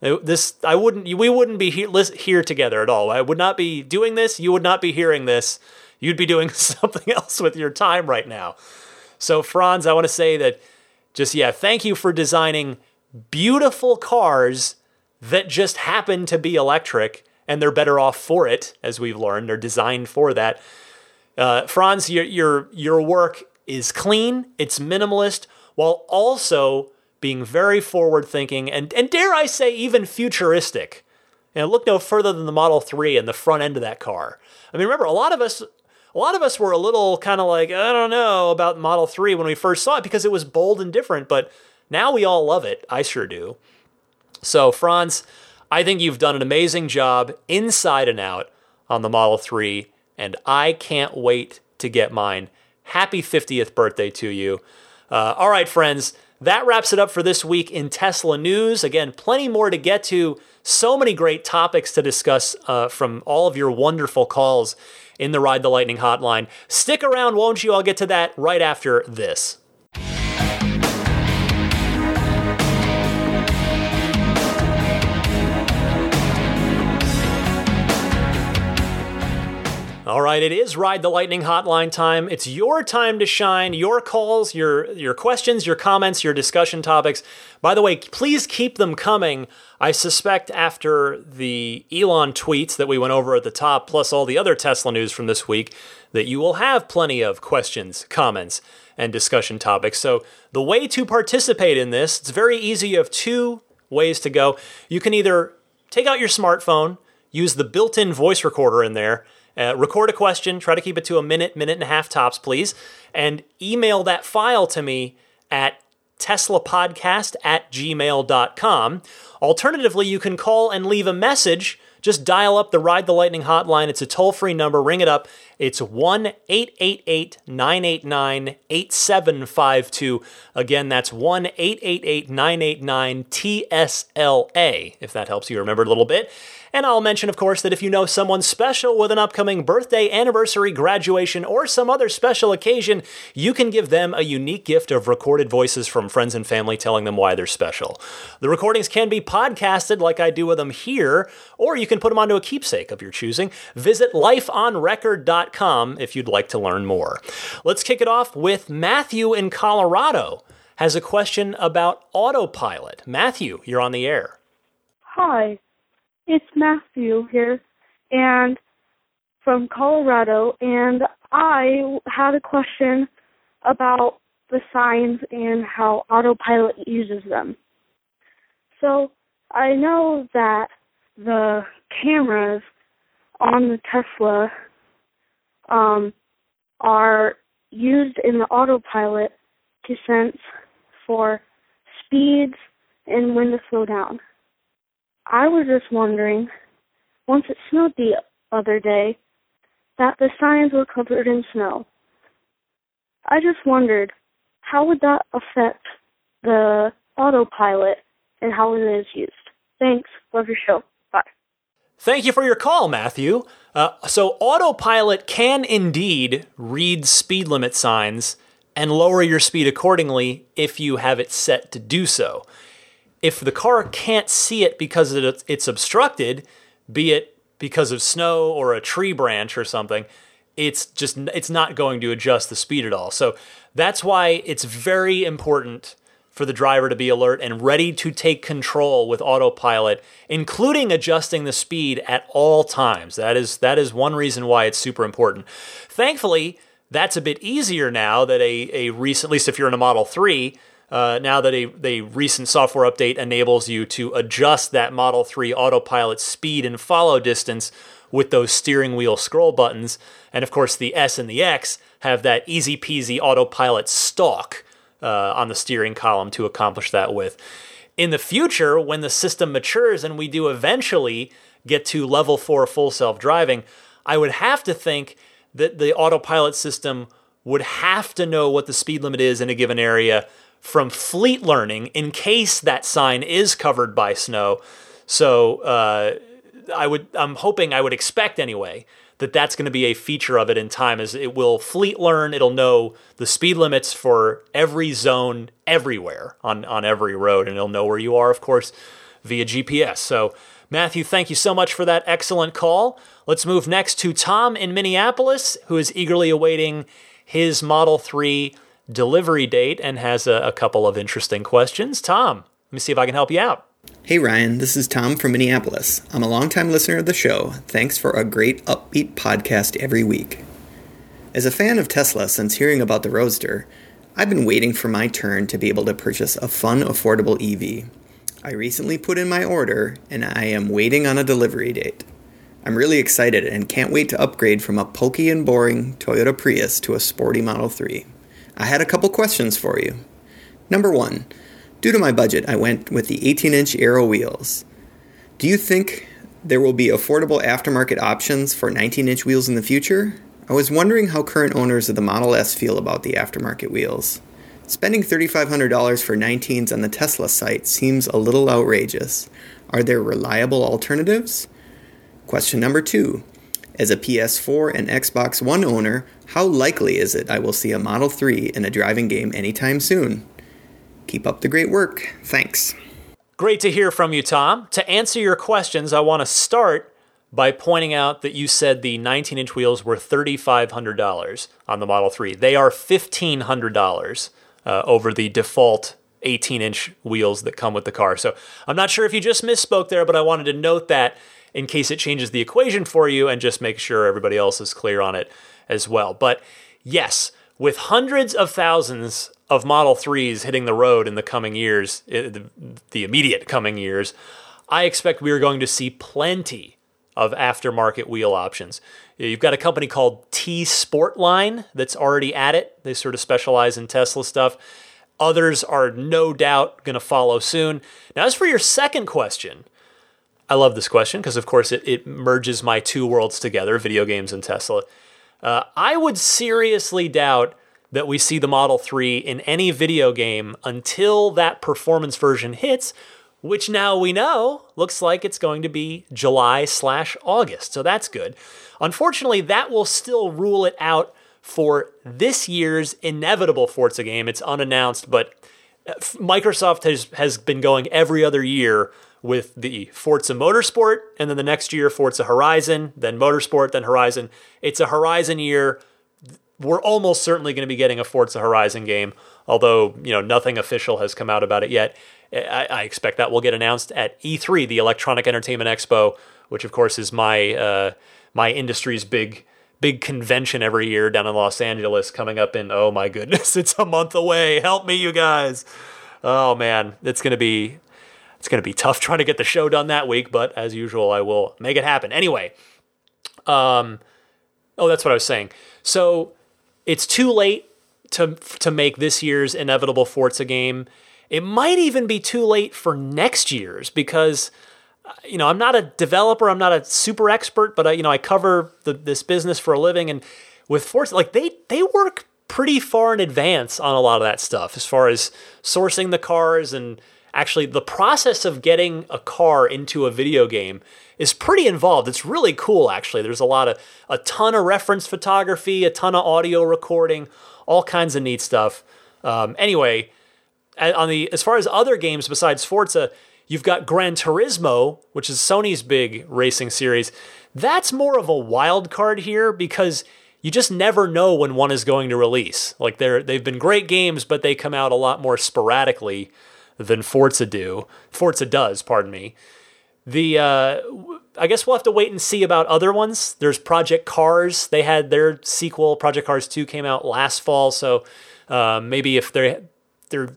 [SPEAKER 1] this I wouldn't we wouldn't be here, here together at all. I would not be doing this. You would not be hearing this. You'd be doing something else with your time right now. So Franz, I want to say that just yeah, thank you for designing beautiful cars that just happen to be electric and they're better off for it, as we've learned. They're designed for that. Uh, Franz, your, your, your work is clean, it's minimalist, while also being very forward thinking and, and dare I say, even futuristic. And look no further than the Model 3 and the front end of that car. I mean, remember, a lot of us. A lot of us were a little kind of like, I don't know about Model 3 when we first saw it because it was bold and different, but now we all love it. I sure do. So, Franz, I think you've done an amazing job inside and out on the Model 3, and I can't wait to get mine. Happy 50th birthday to you. Uh, all right, friends, that wraps it up for this week in Tesla news. Again, plenty more to get to. So many great topics to discuss uh, from all of your wonderful calls in the Ride the Lightning hotline. Stick around, won't you? I'll get to that right after this. All right, it is Ride the Lightning hotline time. It's your time to shine. Your calls, your your questions, your comments, your discussion topics. By the way, please keep them coming. I suspect after the Elon tweets that we went over at the top, plus all the other Tesla news from this week, that you will have plenty of questions, comments, and discussion topics. So the way to participate in this, it's very easy. You have two ways to go. You can either take out your smartphone, use the built-in voice recorder in there uh, record a question, try to keep it to a minute, minute and a half tops, please, and email that file to me at teslapodcast at gmail.com. Alternatively, you can call and leave a message. Just dial up the Ride the Lightning hotline. It's a toll free number. Ring it up. It's 1 888 989 8752. Again, that's 1 888 989 TSLA, if that helps you remember a little bit. And I'll mention, of course, that if you know someone special with an upcoming birthday, anniversary, graduation, or some other special occasion, you can give them a unique gift of recorded voices from friends and family telling them why they're special. The recordings can be podcasted like I do with them here, or you can put them onto a keepsake of your choosing. Visit lifeonrecord.com if you'd like to learn more. Let's kick it off with Matthew in Colorado has a question about autopilot. Matthew, you're on the air.
[SPEAKER 4] Hi, it's Matthew here, and from Colorado, and I had a question about the signs and how autopilot uses them. So I know that the cameras on the Tesla um, are used in the autopilot to sense for speeds and when to slow down. I was just wondering, once it snowed the other day, that the signs were covered in snow. I just wondered, how would that affect the autopilot and how it is used? Thanks. Love your show.
[SPEAKER 1] Thank you for your call, Matthew. Uh, so, autopilot can indeed read speed limit signs and lower your speed accordingly if you have it set to do so if the car can't see it because it's obstructed, be it because of snow or a tree branch or something, it's just it's not going to adjust the speed at all. So that's why it's very important for the driver to be alert and ready to take control with autopilot, including adjusting the speed at all times. That is that is one reason why it's super important. Thankfully, that's a bit easier now that a, a recent, at least if you're in a Model 3, uh, now that a, a recent software update enables you to adjust that Model 3 autopilot speed and follow distance with those steering wheel scroll buttons. And of course, the S and the X have that easy peasy autopilot stalk uh, on the steering column to accomplish that with. In the future, when the system matures and we do eventually get to level four full self driving, I would have to think that the autopilot system would have to know what the speed limit is in a given area from fleet learning in case that sign is covered by snow. So uh, I would, I'm hoping, I would expect anyway that that's going to be a feature of it in time is it will fleet learn it'll know the speed limits for every zone everywhere on on every road and it'll know where you are of course via GPS so Matthew thank you so much for that excellent call. Let's move next to Tom in Minneapolis who is eagerly awaiting his Model 3 delivery date and has a, a couple of interesting questions. Tom let me see if I can help you out
[SPEAKER 5] Hey Ryan, this is Tom from Minneapolis. I'm a longtime listener of the show. Thanks for a great upbeat podcast every week. As a fan of Tesla since hearing about the Roadster, I've been waiting for my turn to be able to purchase a fun, affordable EV. I recently put in my order and I am waiting on a delivery date. I'm really excited and can't wait to upgrade from a pokey and boring Toyota Prius to a sporty Model 3. I had a couple questions for you. Number one, Due to my budget, I went with the 18 inch Aero wheels. Do you think there will be affordable aftermarket options for 19 inch wheels in the future? I was wondering how current owners of the Model S feel about the aftermarket wheels. Spending $3,500 for 19s on the Tesla site seems a little outrageous. Are there reliable alternatives? Question number two. As a PS4 and Xbox One owner, how likely is it I will see a Model 3 in a driving game anytime soon? Keep up the great work. Thanks.
[SPEAKER 1] Great to hear from you, Tom. To answer your questions, I want to start by pointing out that you said the 19 inch wheels were $3,500 on the Model 3. They are $1,500 uh, over the default 18 inch wheels that come with the car. So I'm not sure if you just misspoke there, but I wanted to note that in case it changes the equation for you and just make sure everybody else is clear on it as well. But yes, with hundreds of thousands of Model 3s hitting the road in the coming years, the, the immediate coming years, I expect we are going to see plenty of aftermarket wheel options. You've got a company called T Sportline that's already at it. They sort of specialize in Tesla stuff. Others are no doubt going to follow soon. Now, as for your second question, I love this question because, of course, it, it merges my two worlds together video games and Tesla. Uh, I would seriously doubt that we see the Model 3 in any video game until that performance version hits, which now we know looks like it's going to be July slash August. So that's good. Unfortunately, that will still rule it out for this year's inevitable Forza game. It's unannounced, but uh, Microsoft has, has been going every other year with the Forza Motorsport, and then the next year, Forza Horizon, then Motorsport, then Horizon. It's a Horizon year we're almost certainly going to be getting a Forza Horizon game, although you know nothing official has come out about it yet. I, I expect that will get announced at E3, the Electronic Entertainment Expo, which of course is my uh, my industry's big big convention every year down in Los Angeles, coming up in oh my goodness, it's a month away. Help me, you guys. Oh man, it's gonna be it's gonna be tough trying to get the show done that week, but as usual, I will make it happen. Anyway, um, oh that's what I was saying. So it's too late to to make this year's inevitable Forza game. It might even be too late for next year's because uh, you know I'm not a developer, I'm not a super expert, but I, you know I cover the, this business for a living, and with Forza, like they they work pretty far in advance on a lot of that stuff as far as sourcing the cars and actually the process of getting a car into a video game is pretty involved. It's really cool, actually. There's a lot of a ton of reference photography, a ton of audio recording, all kinds of neat stuff. Um, anyway, on the as far as other games besides Forza, you've got Gran Turismo, which is Sony's big racing series. That's more of a wild card here because you just never know when one is going to release. Like they're they've been great games, but they come out a lot more sporadically than Forza do. Forza does, pardon me. The uh, I guess we'll have to wait and see about other ones. There's Project Cars. They had their sequel. Project Cars Two came out last fall, so uh, maybe if they're they're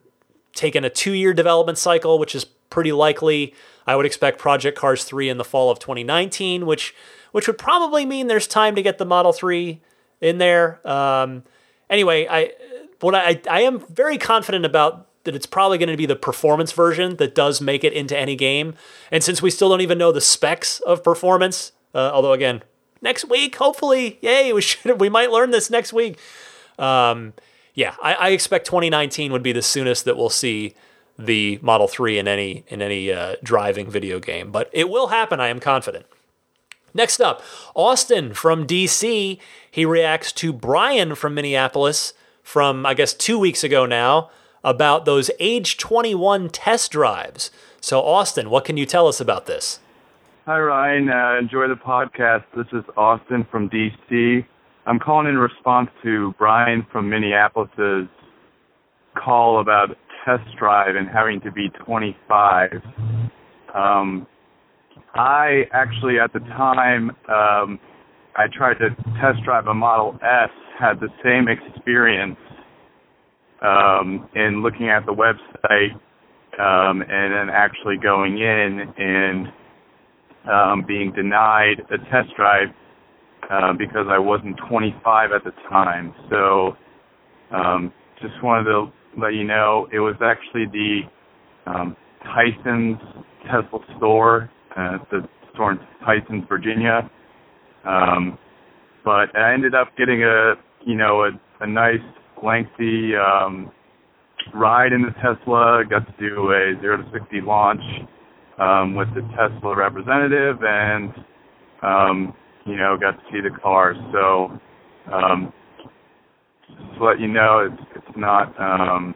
[SPEAKER 1] taking a two year development cycle, which is pretty likely, I would expect Project Cars Three in the fall of 2019, which which would probably mean there's time to get the Model Three in there. Um, anyway, I what I I am very confident about that it's probably going to be the performance version that does make it into any game. And since we still don't even know the specs of performance, uh, although again, next week, hopefully, yay, we should we might learn this next week. Um, yeah, I, I, expect 2019 would be the soonest that we'll see the Model 3 in any in any uh, driving video game, but it will happen. I am confident. Next up, Austin from DC. He reacts to Brian from Minneapolis from I guess two weeks ago now about those age 21 test drives. So, Austin, what can you tell us about this?
[SPEAKER 6] Hi, Ryan. Uh, enjoy the podcast. This is Austin from DC. I'm calling in response to Brian from Minneapolis's call about test drive and having to be 25. Um, I actually, at the time, um, I tried to test drive a Model S, had the same experience um, in looking at the website um, and then actually going in and um, being denied a test drive uh, because I wasn't 25 at the time. So um, just wanted to let you know it was actually the um, Tyson's Tesla store, uh, the store in Tysons, Virginia. Um, but I ended up getting a you know a, a nice lengthy um, ride in the Tesla. Got to do a zero to sixty launch um, with the Tesla representative, and um, you know got to see the car. So um, just to let you know, it's it's not um,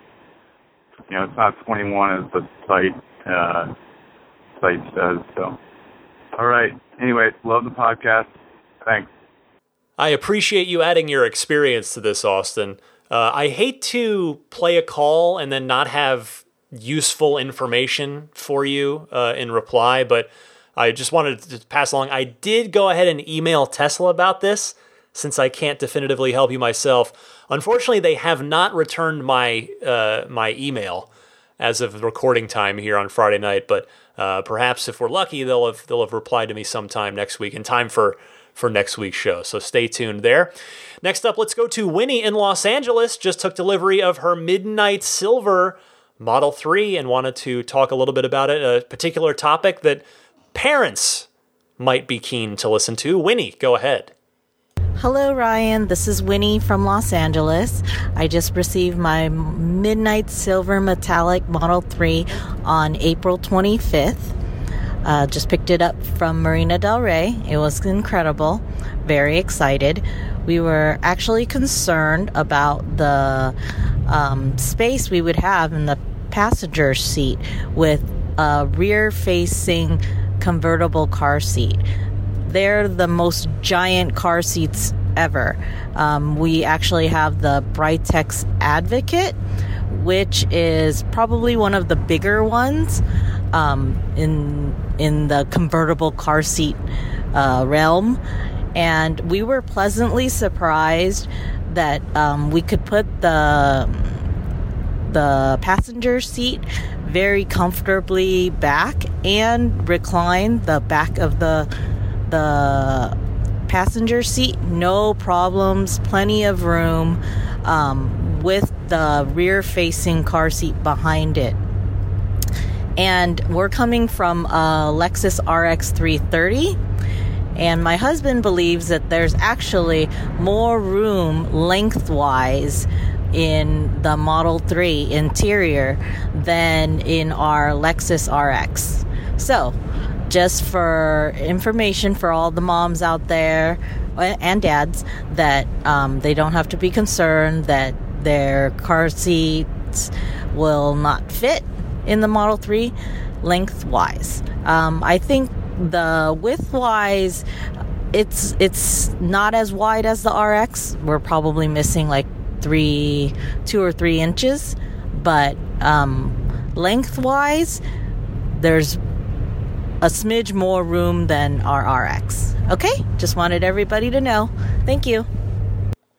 [SPEAKER 6] you know it's not 21 as the site uh, site says. So all right. Anyway, love the podcast. Thanks.
[SPEAKER 1] I appreciate you adding your experience to this, Austin. Uh, I hate to play a call and then not have useful information for you uh, in reply, but I just wanted to pass along. I did go ahead and email Tesla about this since I can't definitively help you myself. Unfortunately, they have not returned my uh, my email as of recording time here on Friday night, but uh, perhaps if we're lucky, they'll have they'll have replied to me sometime next week in time for for next week's show. So stay tuned there. Next up, let's go to Winnie in Los Angeles. Just took delivery of her Midnight Silver Model 3 and wanted to talk a little bit about it, a particular topic that parents might be keen to listen to. Winnie, go ahead.
[SPEAKER 7] Hello, Ryan. This is Winnie from Los Angeles. I just received my Midnight Silver Metallic Model 3 on April 25th. Uh, just picked it up from Marina Del Rey. It was incredible. Very excited. We were actually concerned about the um, space we would have in the passenger seat with a rear facing convertible car seat. They're the most giant car seats ever. Um, we actually have the Britax Advocate, which is probably one of the bigger ones um, in in the convertible car seat uh, realm, and we were pleasantly surprised that um, we could put the the passenger seat very comfortably back and recline the back of the the passenger seat. No problems plenty of room um, with the rear facing car seat behind it and we're coming from a Lexus RX 330. And my husband believes that there's actually more room lengthwise in the Model 3 interior than in our Lexus RX. So, just for information for all the moms out there and dads, that um, they don't have to be concerned that their car seats will not fit in the Model 3 lengthwise. Um, I think the widthwise, it's it's not as wide as the RX. We're probably missing like three, two or three inches, but um, lengthwise, there's a smidge more room than our RX. Okay, just wanted everybody to know. Thank you.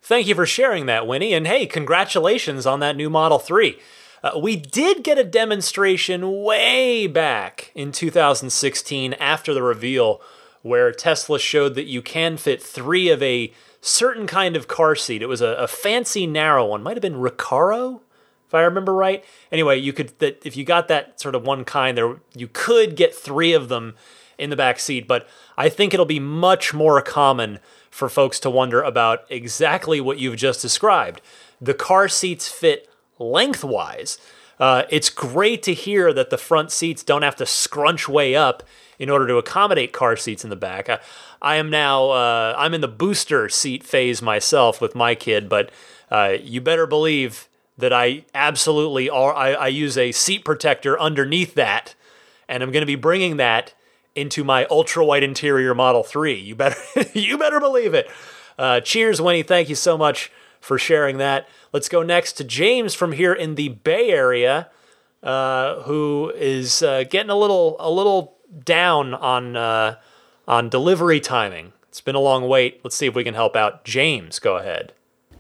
[SPEAKER 1] Thank you for sharing that, Winnie. And hey, congratulations on that new Model 3. Uh, we did get a demonstration way back in 2016 after the reveal where Tesla showed that you can fit three of a certain kind of car seat. It was a, a fancy narrow one, might have been Recaro, if I remember right. Anyway, you could that if you got that sort of one kind there, you could get three of them in the back seat. But I think it'll be much more common for folks to wonder about exactly what you've just described. The car seats fit lengthwise. Uh, it's great to hear that the front seats don't have to scrunch way up in order to accommodate car seats in the back. I, I am now uh, I'm in the booster seat phase myself with my kid, but uh, you better believe that I absolutely are. I, I use a seat protector underneath that, and I'm going to be bringing that into my ultra white interior Model Three. You better you better believe it. Uh, cheers, Winnie. Thank you so much for sharing that. Let's go next to James from here in the Bay Area, uh, who is uh, getting a little a little down on uh, on delivery timing. It's been a long wait. Let's see if we can help out. James, go ahead.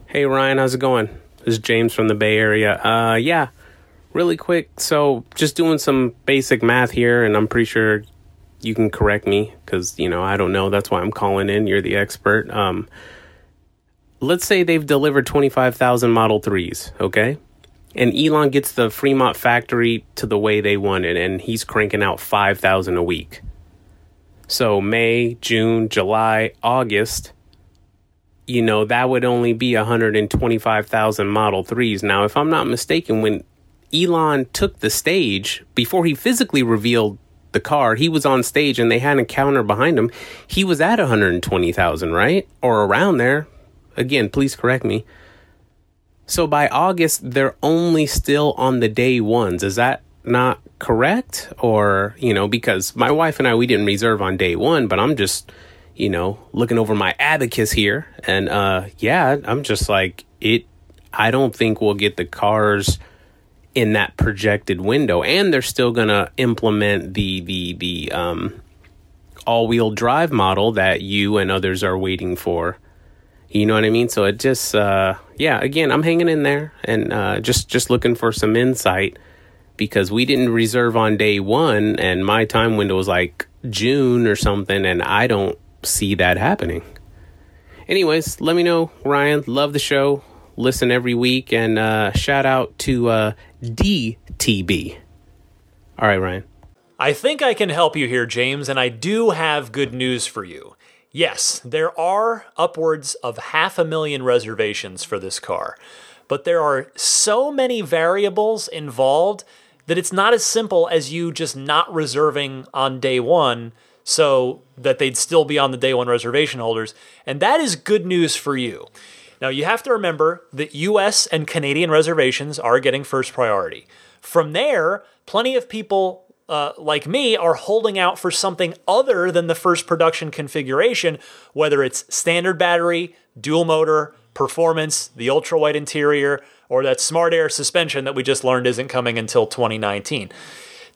[SPEAKER 8] Hey Ryan, how's it going? This is James from the Bay Area. Uh, yeah, really quick. So just doing some basic math here, and I'm pretty sure you can correct me because you know I don't know. That's why I'm calling in. You're the expert. Um, let's say they've delivered 25,000 Model 3s, okay? And Elon gets the Fremont factory to the way they want it, and he's cranking out 5,000 a week. So May, June, July, August, you know, that would only be 125,000 Model 3s. Now, if I'm not mistaken, when Elon took the stage, before he physically revealed the car, he was on stage and they had a counter behind him. He was at 120,000, right? Or around there. Again, please correct me. So by August, they're only still on the day ones. Is that not correct? Or, you know, because my wife and I, we didn't reserve on day one, but I'm just, you know, looking over my abacus here. And, uh, yeah, I'm just like, it, I don't think we'll get the cars in that projected window. And they're still going to implement the, the, the, um, all wheel drive model that you and others are waiting for. You know what I mean? So it just, uh, yeah. Again, I'm hanging in there and uh, just just looking for some insight because we didn't reserve on day one, and my time window was like June or something, and I don't see that happening. Anyways, let me know, Ryan. Love the show. Listen every week, and uh, shout out to uh, DTB. All right, Ryan.
[SPEAKER 1] I think I can help you here, James, and I do have good news for you. Yes, there are upwards of half a million reservations for this car, but there are so many variables involved that it's not as simple as you just not reserving on day one so that they'd still be on the day one reservation holders. And that is good news for you. Now, you have to remember that US and Canadian reservations are getting first priority. From there, plenty of people uh, like me are holding out for something other than the first production configuration, whether it's standard battery, dual motor, performance, the ultra white interior, or that smart air suspension that we just learned isn't coming until 2019.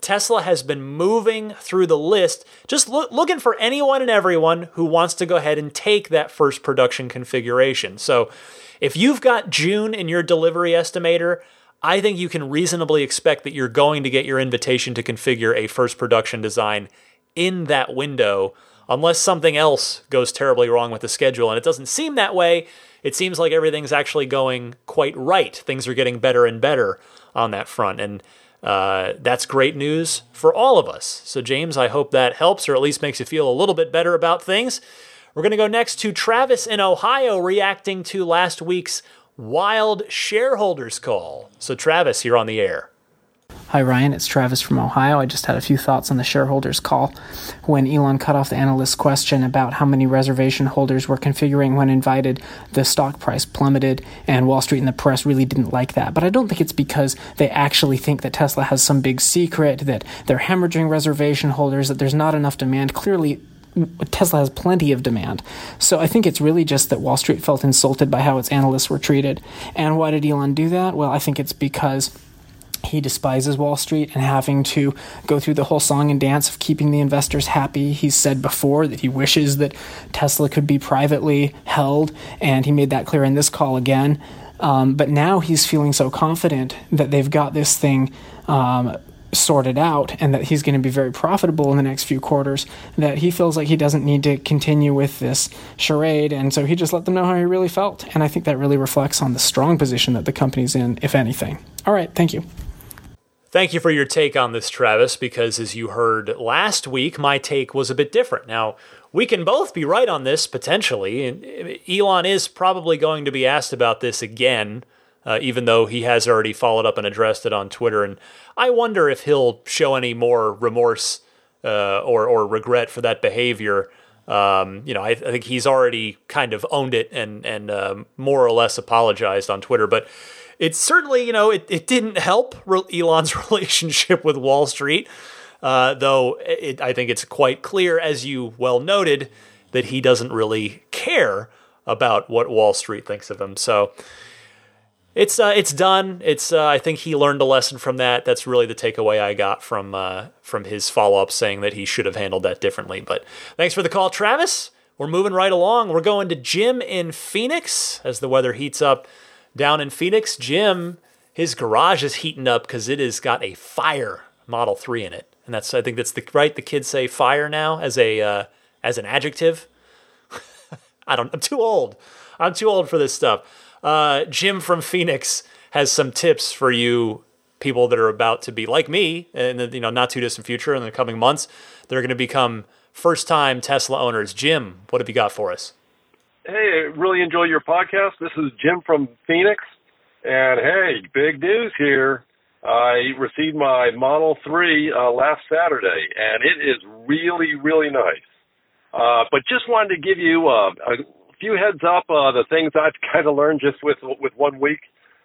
[SPEAKER 1] Tesla has been moving through the list, just lo- looking for anyone and everyone who wants to go ahead and take that first production configuration. So if you've got June in your delivery estimator, I think you can reasonably expect that you're going to get your invitation to configure a first production design in that window, unless something else goes terribly wrong with the schedule. And it doesn't seem that way. It seems like everything's actually going quite right. Things are getting better and better on that front. And uh, that's great news for all of us. So, James, I hope that helps or at least makes you feel a little bit better about things. We're going to go next to Travis in Ohio reacting to last week's wild shareholders call. So, Travis, you're on the air.
[SPEAKER 9] Hi, Ryan. It's Travis from Ohio. I just had a few thoughts on the shareholders call. When Elon cut off the analyst's question about how many reservation holders were configuring when invited, the stock price plummeted, and Wall Street and the press really didn't like that. But I don't think it's because they actually think that Tesla has some big secret, that they're hemorrhaging reservation holders, that there's not enough demand. Clearly, Tesla has plenty of demand. So I think it's really just that Wall Street felt insulted by how its analysts were treated. And why did Elon do that? Well, I think it's because he despises Wall Street and having to go through the whole song and dance of keeping the investors happy. He's said before that he wishes that Tesla could be privately held, and he made that clear in this call again. Um, but now he's feeling so confident that they've got this thing um, sorted out and that he's going to be very profitable in the next few quarters that he feels like he doesn't need to continue with this charade and so he just let them know how he really felt and i think that really reflects on the strong position that the company's in if anything all right thank you
[SPEAKER 1] Thank you for your take on this, Travis, because as you heard last week, my take was a bit different. Now, we can both be right on this potentially. And uh, Elon is probably going to be asked about this again, uh, even though he has already followed up and addressed it on Twitter. And I wonder if he'll show any more remorse uh, or, or regret for that behavior. Um, you know, I, I, think he's already kind of owned it and and um, more or less apologized on Twitter, but it certainly, you know, it, it didn't help Elon's relationship with Wall Street. Uh, though it, I think it's quite clear, as you well noted, that he doesn't really care about what Wall Street thinks of him. So it's uh, it's done. It's uh, I think he learned a lesson from that. That's really the takeaway I got from uh, from his follow up, saying that he should have handled that differently. But thanks for the call, Travis. We're moving right along. We're going to Jim in Phoenix as the weather heats up down in Phoenix. Jim, his garage is heating up because it has got a fire Model 3 in it. And that's I think that's the right the kids say fire now as a uh, as an adjective. I don't I'm too old. I'm too old for this stuff. Uh, Jim from Phoenix has some tips for you people that are about to be like me in the you know not too distant future in the coming months. They're going to become first time Tesla owners. Jim, what have you got for us?
[SPEAKER 10] Hey, really enjoy your podcast. This is Jim from Phoenix. And hey, big news here. I received my Model 3 uh, last Saturday, and it is really, really nice. Uh, but just wanted to give you uh, a few heads up. Uh, the things I've kind of learned just with with one week.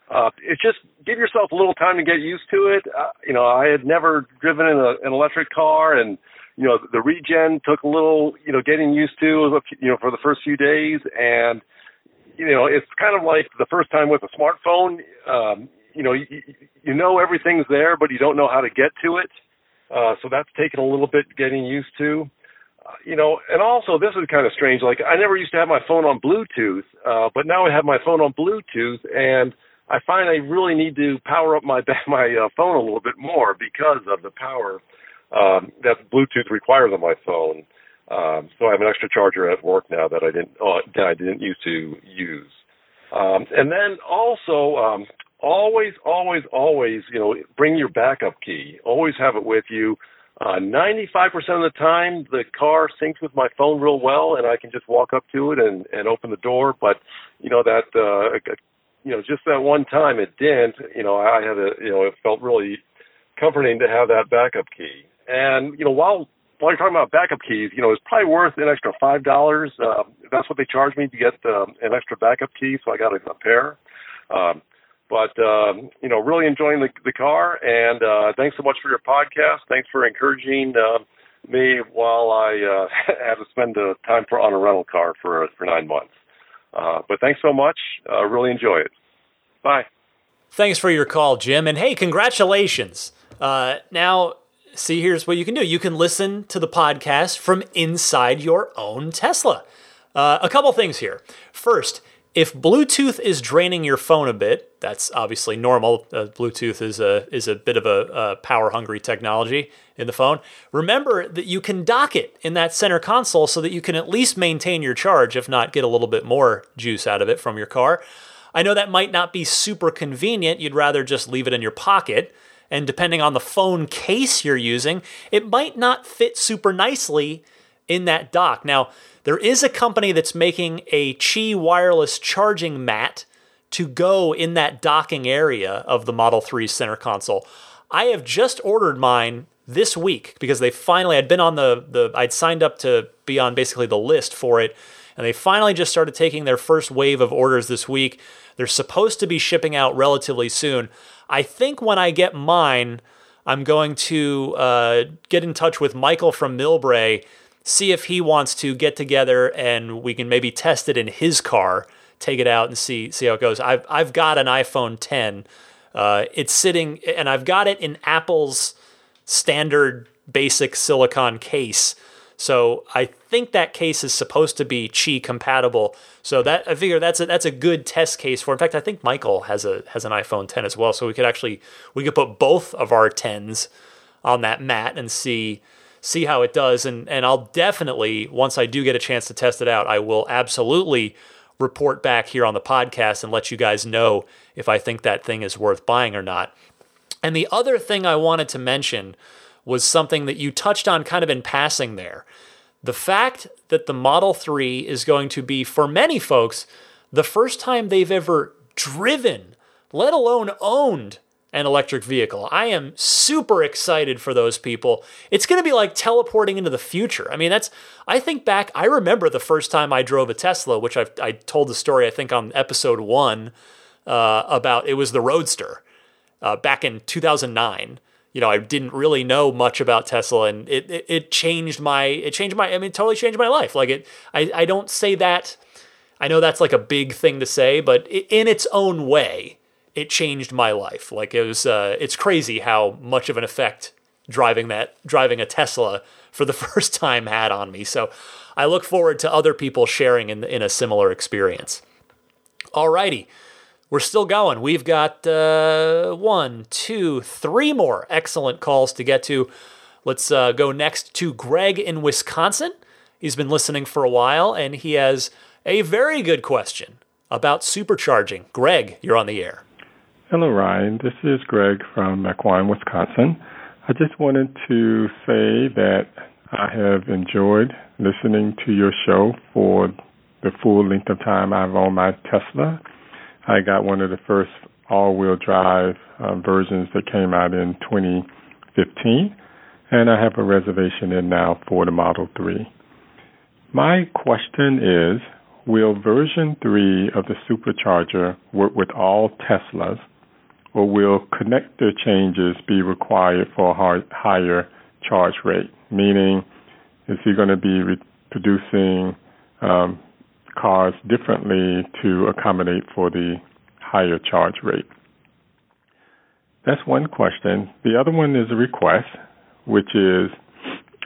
[SPEAKER 10] Uh, it's just give yourself a little time to get used to it. Uh, you know, I had never driven in a, an electric car, and you know, the regen took a little, you know, getting used to, you know, for the first few days. And, you know, it's kind of like the first time with a smartphone. Um, you know, you, you know everything's there, but you don't know how to get to it. Uh, so that's taken a little bit getting used to. You know, and also this is kind of strange. Like I never used to have my phone on Bluetooth, uh, but now I have my phone on Bluetooth, and I find I really need to power up my my uh, phone a little bit more because of the power um, that Bluetooth requires on my phone. Um, so I have an extra charger at work now that I didn't uh, that I didn't used to use. Um, and then also, um, always, always, always, you know, bring your backup key. Always have it with you. Uh, 95% of the time, the car syncs with my phone real well, and I can just walk up to it and, and open the door. But, you know, that, uh, you know, just that one time it didn't, you know, I had a, you know, it felt really comforting to have that backup key. And you know, while while you're talking about backup keys, you know, it's probably worth an extra five dollars. Uh, that's what they charge me to get um, an extra backup key, so I got a, a pair. Um, but um, you know, really enjoying the the car, and uh, thanks so much for your podcast. Thanks for encouraging uh, me while I uh, had to spend uh, time for on a rental car for for nine months. Uh, but thanks so much. Uh, really enjoy it. Bye.
[SPEAKER 1] Thanks for your call, Jim, and hey, congratulations. Uh, now see, here's what you can do you can listen to the podcast from inside your own Tesla. Uh, a couple things here. First, if Bluetooth is draining your phone a bit, that's obviously normal. Uh, Bluetooth is a is a bit of a, a power hungry technology in the phone. Remember that you can dock it in that center console so that you can at least maintain your charge, if not get a little bit more juice out of it from your car. I know that might not be super convenient. You'd rather just leave it in your pocket and depending on the phone case you're using, it might not fit super nicely in that dock. Now, there is a company that's making a Qi wireless charging mat to go in that docking area of the Model 3 center console. I have just ordered mine this week because they finally I'd been on the the I'd signed up to be on basically the list for it and they finally just started taking their first wave of orders this week. They're supposed to be shipping out relatively soon. I think when I get mine, I'm going to uh, get in touch with Michael from Millbrae, see if he wants to get together and we can maybe test it in his car, take it out and see see how it goes. I've I've got an iPhone 10. Uh, it's sitting and I've got it in Apple's standard basic silicon case. So I think that case is supposed to be Qi compatible. So that I figure that's a, that's a good test case for. In fact, I think Michael has a has an iPhone 10 as well. So we could actually we could put both of our 10s on that mat and see see how it does. And and I'll definitely once I do get a chance to test it out, I will absolutely report back here on the podcast and let you guys know if I think that thing is worth buying or not. And the other thing I wanted to mention was something that you touched on kind of in passing there. The fact that the Model 3 is going to be, for many folks, the first time they've ever driven, let alone owned an electric vehicle. I am super excited for those people. It's going to be like teleporting into the future. I mean, that's, I think back, I remember the first time I drove a Tesla, which I've, I told the story, I think, on episode one uh, about it was the Roadster uh, back in 2009. You know, I didn't really know much about Tesla, and it, it, it changed my it changed my I mean, totally changed my life. Like it, I I don't say that. I know that's like a big thing to say, but in its own way, it changed my life. Like it was, uh, it's crazy how much of an effect driving that driving a Tesla for the first time had on me. So I look forward to other people sharing in in a similar experience. Alrighty. We're still going. We've got uh, one, two, three more excellent calls to get to. Let's uh, go next to Greg in Wisconsin. He's been listening for a while and he has a very good question about supercharging. Greg, you're on the air.
[SPEAKER 11] Hello, Ryan. This is Greg from Mequon, Wisconsin. I just wanted to say that I have enjoyed listening to your show for the full length of time I've owned my Tesla. I got one of the first all-wheel drive uh, versions that came out in 2015, and I have a reservation in now for the Model 3. My question is, will version 3 of the supercharger work with all Teslas, or will connector changes be required for a higher charge rate? Meaning, is he going to be re- producing um, cars differently to accommodate for the higher charge rate? That's one question. The other one is a request, which is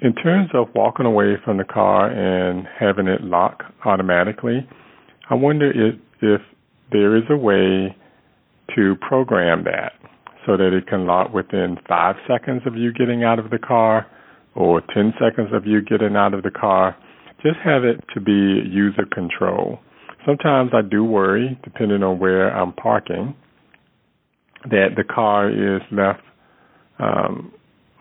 [SPEAKER 11] in terms of walking away from the car and having it lock automatically, I wonder if, if there is a way to program that so that it can lock within five seconds of you getting out of the car or 10 seconds of you getting out of the car just have it to be user control. Sometimes I do worry, depending on where I'm parking, that the car is left um,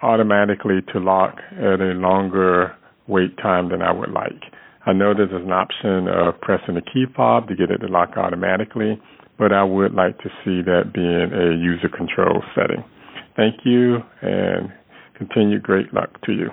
[SPEAKER 11] automatically to lock at a longer wait time than I would like. I know there's an option of pressing the key fob to get it to lock automatically, but I would like to see that being a user control setting. Thank you and continue great luck to you.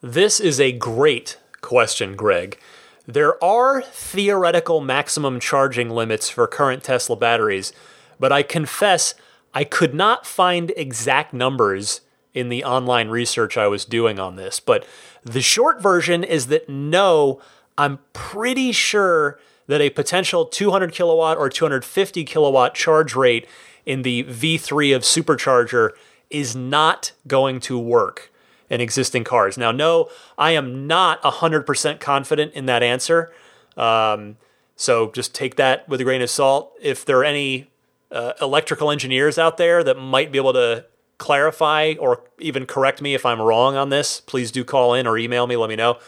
[SPEAKER 1] This is a great question, Greg. There are theoretical maximum charging limits for current Tesla batteries, but I confess I could not find exact numbers in the online research I was doing on this. But the short version is that no, I'm pretty sure that a potential 200 kilowatt or 250 kilowatt charge rate in the V3 of supercharger is not going to work in existing cars. Now, no, I am not 100% confident in that answer. Um, so just take that with a grain of salt. If there are any uh, electrical engineers out there that might be able to clarify or even correct me if I'm wrong on this, please do call in or email me, let me know.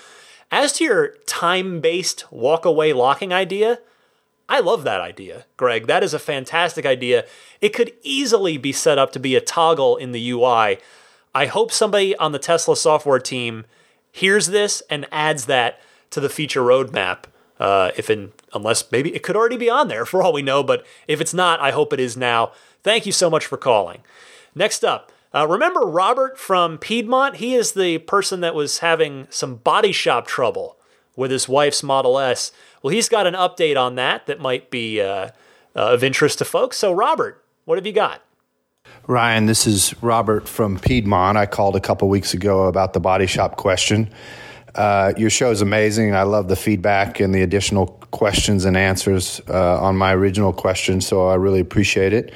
[SPEAKER 1] As to your time based walk away locking idea, I love that idea, Greg. That is a fantastic idea. It could easily be set up to be a toggle in the UI I hope somebody on the Tesla software team hears this and adds that to the feature roadmap. Uh, if in unless maybe it could already be on there for all we know, but if it's not, I hope it is now. Thank you so much for calling. Next up, uh, remember Robert from Piedmont? He is the person that was having some body shop trouble with his wife's Model S. Well, he's got an update on that that might be uh, uh of interest to folks. So, Robert, what have you got?
[SPEAKER 12] Ryan, this is Robert from Piedmont. I called a couple weeks ago about the body shop question. Uh, your show is amazing. I love the feedback and the additional questions and answers uh, on my original question, so I really appreciate it.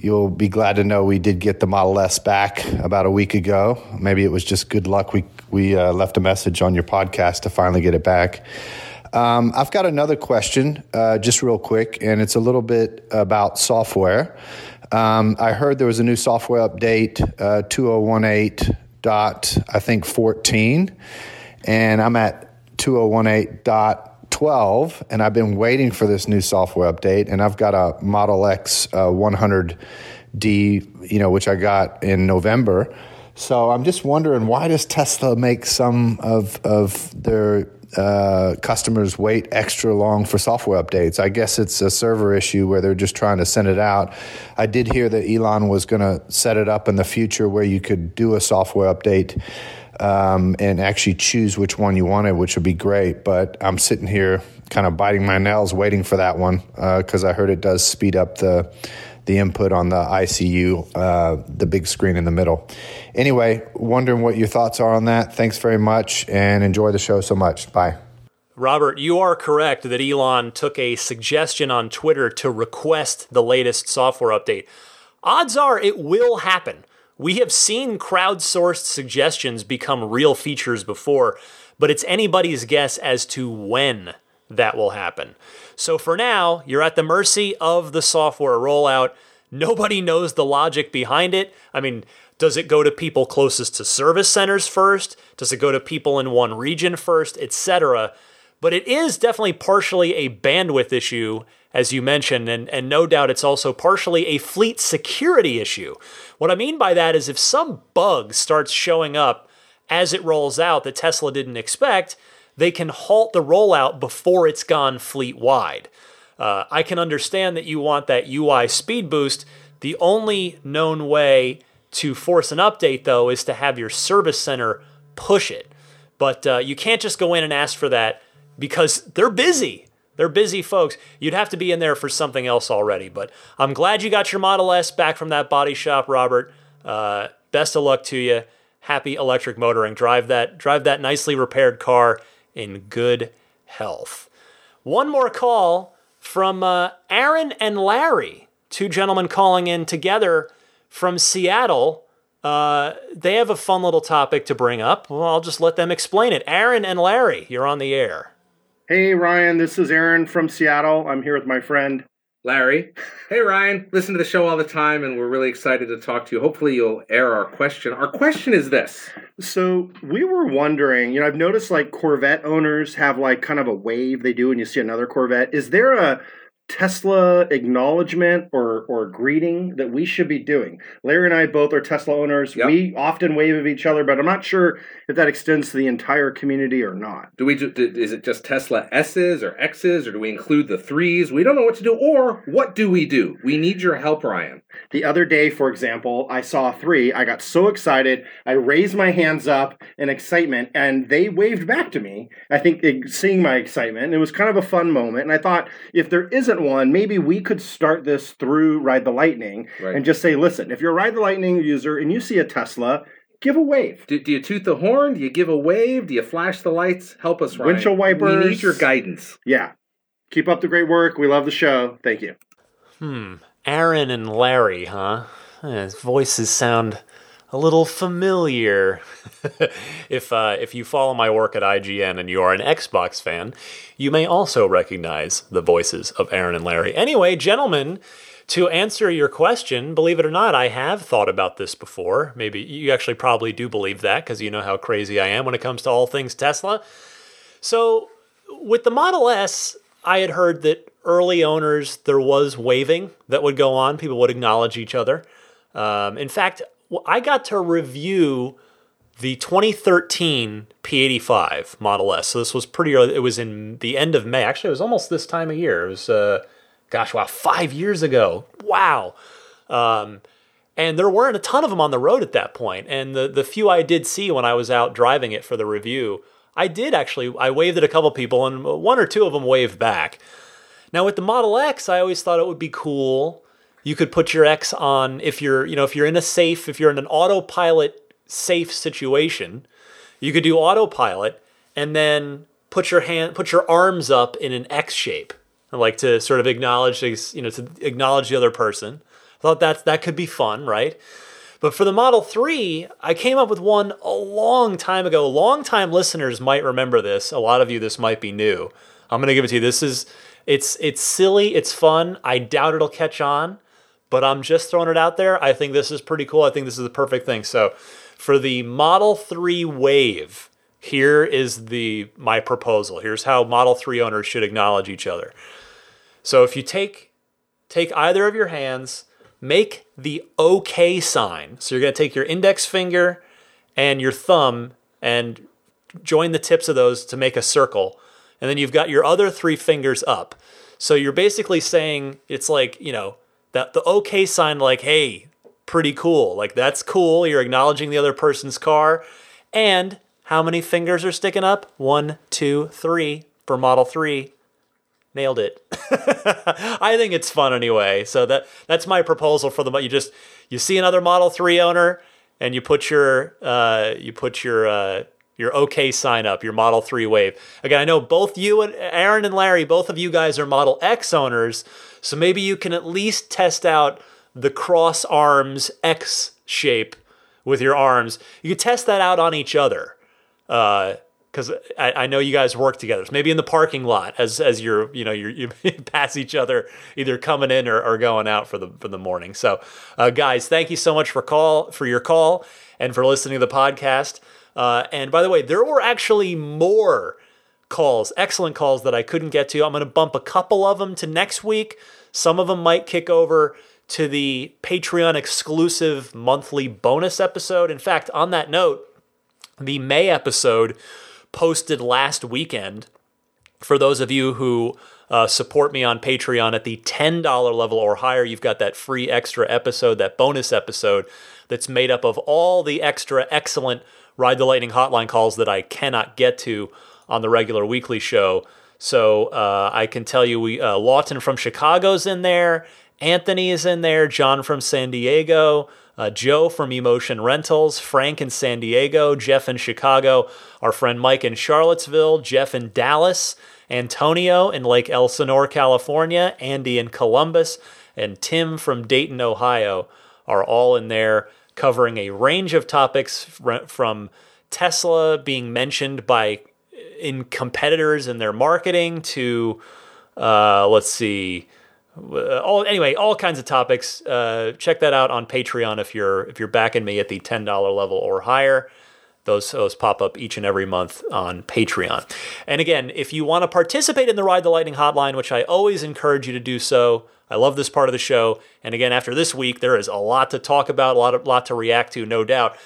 [SPEAKER 12] You'll be glad to know we did get the Model S back about a week ago. Maybe it was just good luck. We we uh, left a message on your podcast to finally get it back. Um, I've got another question, uh, just real quick, and it's a little bit about software. Um, I heard there was a new software update, uh, 2018 dot I think 14, and I'm at 2018 dot 12, and I've been waiting for this new software update, and I've got a Model X uh, 100D, you know, which I got in November. So I'm just wondering why does Tesla make some of of their uh, customers wait extra long for software updates. I guess it's a server issue where they're just trying to send it out. I did hear that Elon was going to set it up in the future where you could do a software update um, and actually choose which one you wanted, which would be great. But I'm sitting here kind of biting my nails waiting for that one because uh, I heard it does speed up the the input on the ICU, uh, the big screen in the middle. Anyway, wondering what your thoughts are on that. Thanks very much and enjoy the show so much. Bye.
[SPEAKER 1] Robert, you are correct that Elon took a suggestion on Twitter to request the latest software update. Odds are it will happen. We have seen crowdsourced suggestions become real features before, but it's anybody's guess as to when that will happen. So for now, you're at the mercy of the software rollout. Nobody knows the logic behind it. I mean, does it go to people closest to service centers first? Does it go to people in one region first, etc.? But it is definitely partially a bandwidth issue, as you mentioned, and, and no doubt it's also partially a fleet security issue. What I mean by that is if some bug starts showing up as it rolls out that Tesla didn't expect, they can halt the rollout before it's gone fleet wide. Uh, I can understand that you want that UI speed boost. The only known way to force an update, though, is to have your service center push it. But uh, you can't just go in and ask for that because they're busy. They're busy folks. You'd have to be in there for something else already. But I'm glad you got your Model S back from that body shop, Robert. Uh, best of luck to you. Happy electric motoring. Drive that, drive that nicely repaired car in good health. One more call from uh, Aaron and Larry, two gentlemen calling in together from Seattle. Uh, they have a fun little topic to bring up. Well, I'll just let them explain it. Aaron and Larry, you're on the air.
[SPEAKER 13] Hey, Ryan, this is Aaron from Seattle. I'm here with my friend
[SPEAKER 14] Larry. Hey, Ryan. Listen to the show all the time, and we're really excited to talk to you. Hopefully, you'll air our question. Our question is this.
[SPEAKER 13] So, we were wondering, you know, I've noticed like Corvette owners have like kind of a wave they do when you see another Corvette. Is there a Tesla acknowledgement or or greeting that we should be doing. Larry and I both are Tesla owners. Yep. We often wave at each other, but I'm not sure if that extends to the entire community or not.
[SPEAKER 14] Do we? Do, is it just Tesla S's or X's, or do we include the threes? We don't know what to do. Or what do we do? We need your help, Ryan.
[SPEAKER 13] The other day, for example, I saw three. I got so excited. I raised my hands up in excitement, and they waved back to me. I think seeing my excitement. It was kind of a fun moment, and I thought if there isn't one, maybe we could start this through Ride the Lightning right. and just say, listen, if you're a Ride the Lightning user and you see a Tesla, give a wave.
[SPEAKER 14] Do, do, you toot the horn? Do you give a wave? Do you flash the lights? Help us, Ryan.
[SPEAKER 13] Windshield wipers.
[SPEAKER 14] We need your guidance.
[SPEAKER 13] Yeah. Keep up the great work. We love the show. Thank you.
[SPEAKER 1] Hmm. Aaron and Larry, huh? His voices sound a little familiar. if uh, if you follow my work at IGN and you are an Xbox fan, you may also recognize the voices of Aaron and Larry. Anyway, gentlemen, to answer your question, believe it or not, I have thought about this before. Maybe you actually probably do believe that because you know how crazy I am when it comes to all things Tesla. So, with the Model S, I had heard that early owners there was waving that would go on. People would acknowledge each other. Um, in fact, I got to review the 2013 P85 Model S. So this was pretty early. It was in the end of May. Actually, it was almost this time of year. It was, uh, gosh, wow, five years ago. Wow. Um, and there weren't a ton of them on the road at that point. And the, the few I did see when I was out driving it for the review, I did actually, I waved at a couple people and one or two of them waved back. Now with the Model X, I always thought it would be cool you could put your X on if you're, you know, if you're in a safe, if you're in an autopilot safe situation, you could do autopilot and then put your hand, put your arms up in an X shape, like to sort of acknowledge, you know, to acknowledge the other person. I thought that that could be fun, right? But for the Model 3, I came up with one a long time ago. Long time listeners might remember this. A lot of you, this might be new. I'm going to give it to you. This is it's it's silly, it's fun. I doubt it'll catch on but I'm just throwing it out there. I think this is pretty cool. I think this is the perfect thing. So, For the Model 3 Wave, here is the my proposal. Here's how Model 3 owners should acknowledge each other. So if you take take either of your hands, make the OK sign. So you're going to take your index finger and your thumb and join the tips of those to make a circle. And then you've got your other three fingers up. So you're basically saying it's like, you know, that the OK sign, like, hey, pretty cool. Like, that's cool. You're acknowledging the other person's car. And how many fingers are sticking up? One, two, three for Model 3. Nailed it. I think it's fun anyway. So that that's my proposal for the you just you see another Model 3 owner and you put your uh, you put your uh, your OK sign up, your Model 3 Wave. Again, I know both you and Aaron and Larry, both of you guys are Model X owners, so maybe you can at least test out the cross arms X shape with your arms. You can test that out on each other. because I, I know you guys work together. So maybe in the parking lot as as you're you know you're, you pass each other either coming in or, or going out for the for the morning. So uh, guys, thank you so much for call for your call and for listening to the podcast. Uh, and by the way, there were actually more calls, excellent calls that I couldn't get to. I'm going to bump a couple of them to next week. Some of them might kick over to the Patreon exclusive monthly bonus episode. In fact, on that note, the May episode posted last weekend. For those of you who uh, support me on Patreon at the $10 level or higher, you've got that free extra episode, that bonus episode that's made up of all the extra excellent Ride the Lightning hotline calls that I cannot get to on the regular weekly show. So uh, I can tell you, we uh, Lawton from Chicago's in there, Anthony is in there, John from San Diego, uh, Joe from Emotion Rentals, Frank in San Diego, Jeff in Chicago, our friend Mike in Charlottesville, Jeff in Dallas, Antonio in Lake Elsinore, California, Andy in Columbus, and Tim from Dayton, Ohio are all in there covering a range of topics from Tesla being mentioned by in competitors in their marketing to uh, let's see uh, all anyway all kinds of topics uh, check that out on patreon if you're if you're backing me at the $10 level or higher those, those pop up each and every month on Patreon. And again, if you want to participate in the Ride the Lightning hotline, which I always encourage you to do so, I love this part of the show. And again, after this week, there is a lot to talk about, a lot, of, lot to react to, no doubt.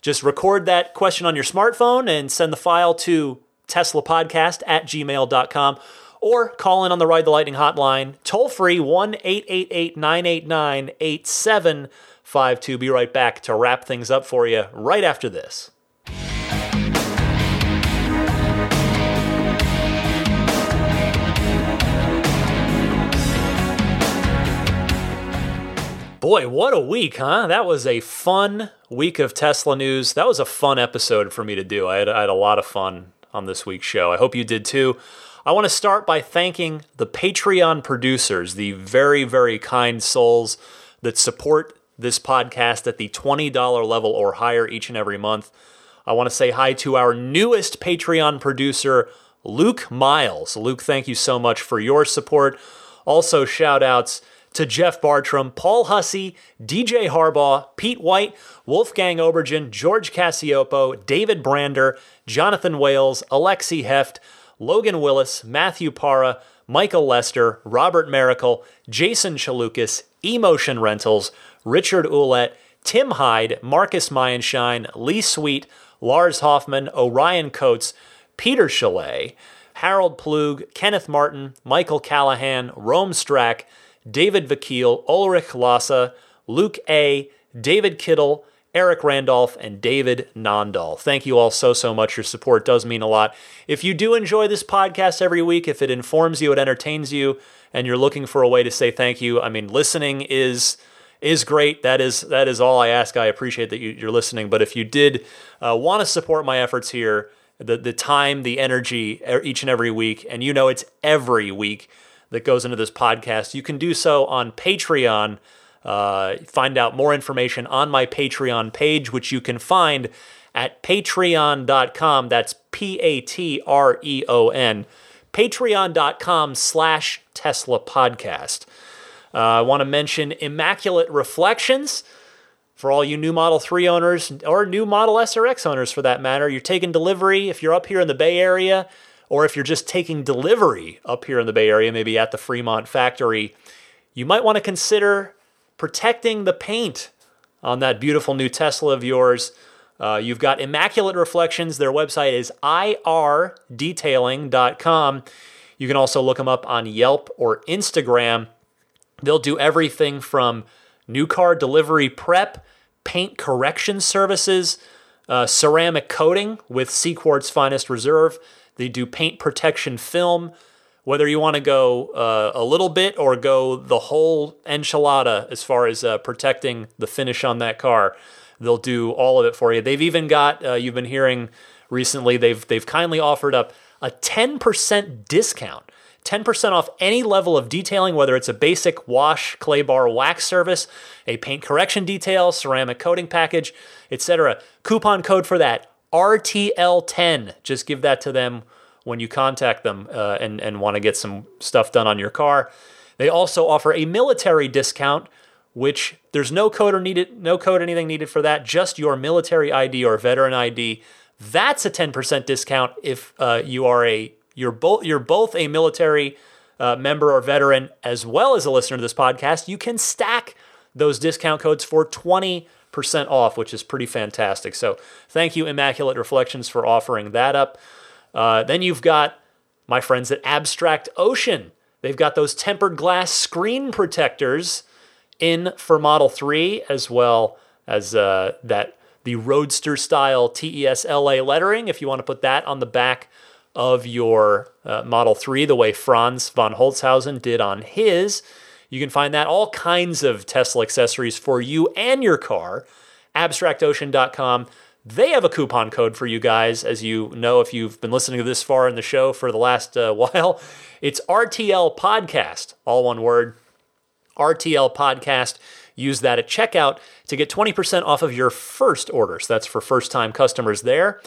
[SPEAKER 1] Just record that question on your smartphone and send the file to teslapodcast at gmail.com or call in on the Ride the Lightning hotline, toll free 1 888 989 8752. Be right back to wrap things up for you right after this. Boy, what a week, huh? That was a fun week of Tesla news. That was a fun episode for me to do. I had, I had a lot of fun on this week's show. I hope you did too. I want to start by thanking the Patreon producers, the very, very kind souls that support this podcast at the $20 level or higher each and every month. I want to say hi to our newest Patreon producer, Luke Miles. Luke, thank you so much for your support. Also, shout outs to Jeff Bartram, Paul Hussey, DJ Harbaugh, Pete White, Wolfgang Obergen, George Cassiopo, David Brander, Jonathan Wales, Alexi Heft, Logan Willis, Matthew Para, Michael Lester, Robert Miracle, Jason Chalukas, Emotion Rentals, Richard Ouellette, Tim Hyde, Marcus Mayenshine, Lee Sweet, Lars Hoffman, Orion Coates, Peter Chalet, Harold Plug, Kenneth Martin, Michael Callahan, Rome Strack, David Vakil, Ulrich Lassa, Luke A., David Kittle, Eric Randolph, and David Nondahl. Thank you all so, so much. Your support does mean a lot. If you do enjoy this podcast every week, if it informs you, it entertains you, and you're looking for a way to say thank you, I mean, listening is is great. That is that is all I ask. I appreciate that you, are listening. But if you did uh, want to support my efforts here, the the time, the energy, each and every week, and you know it's every week that goes into this podcast, you can do so on Patreon. Uh, find out more information on my Patreon page, which you can find at patreon.com. That's P A T R E O N. Patreon.com slash Tesla Podcast. Uh, I want to mention Immaculate Reflections for all you new Model 3 owners or new Model S or X owners for that matter, you're taking delivery if you're up here in the Bay Area or if you're just taking delivery up here in the Bay Area, maybe at the Fremont factory, you might want to consider protecting the paint on that beautiful new Tesla of yours. Uh, you've got Immaculate Reflections. Their website is irdetailing.com. You can also look them up on Yelp or Instagram. They'll do everything from new car delivery prep, paint correction services, uh, ceramic coating with CQuartz Finest Reserve. They do paint protection film. Whether you want to go uh, a little bit or go the whole enchilada as far as uh, protecting the finish on that car, they'll do all of it for you. They've even got uh, you've been hearing recently. They've they've kindly offered up a 10% discount 10% off any level of detailing, whether it's a basic wash, clay bar, wax service, a paint correction detail, ceramic coating package, etc. Coupon code for that RTL10. Just give that to them when you contact them uh, and, and want to get some stuff done on your car. They also offer a military discount, which there's no code or needed, no code anything needed for that, just your military ID or veteran ID. That's a 10% discount if uh, you are a you're both you're both a military uh, member or veteran as well as a listener to this podcast. You can stack those discount codes for 20% off, which is pretty fantastic. So thank you, Immaculate Reflections, for offering that up. Uh, then you've got my friends at Abstract Ocean. They've got those tempered glass screen protectors in for Model 3 as well as uh, that the Roadster style TESLA lettering if you want to put that on the back of your uh, Model 3, the way Franz von Holzhausen did on his. You can find that all kinds of Tesla accessories for you and your car. AbstractOcean.com. They have a coupon code for you guys, as you know if you've been listening to this far in the show for the last uh, while. It's RTL Podcast, all one word. RTL Podcast. Use that at checkout to get 20% off of your first orders. That's for first time customers there.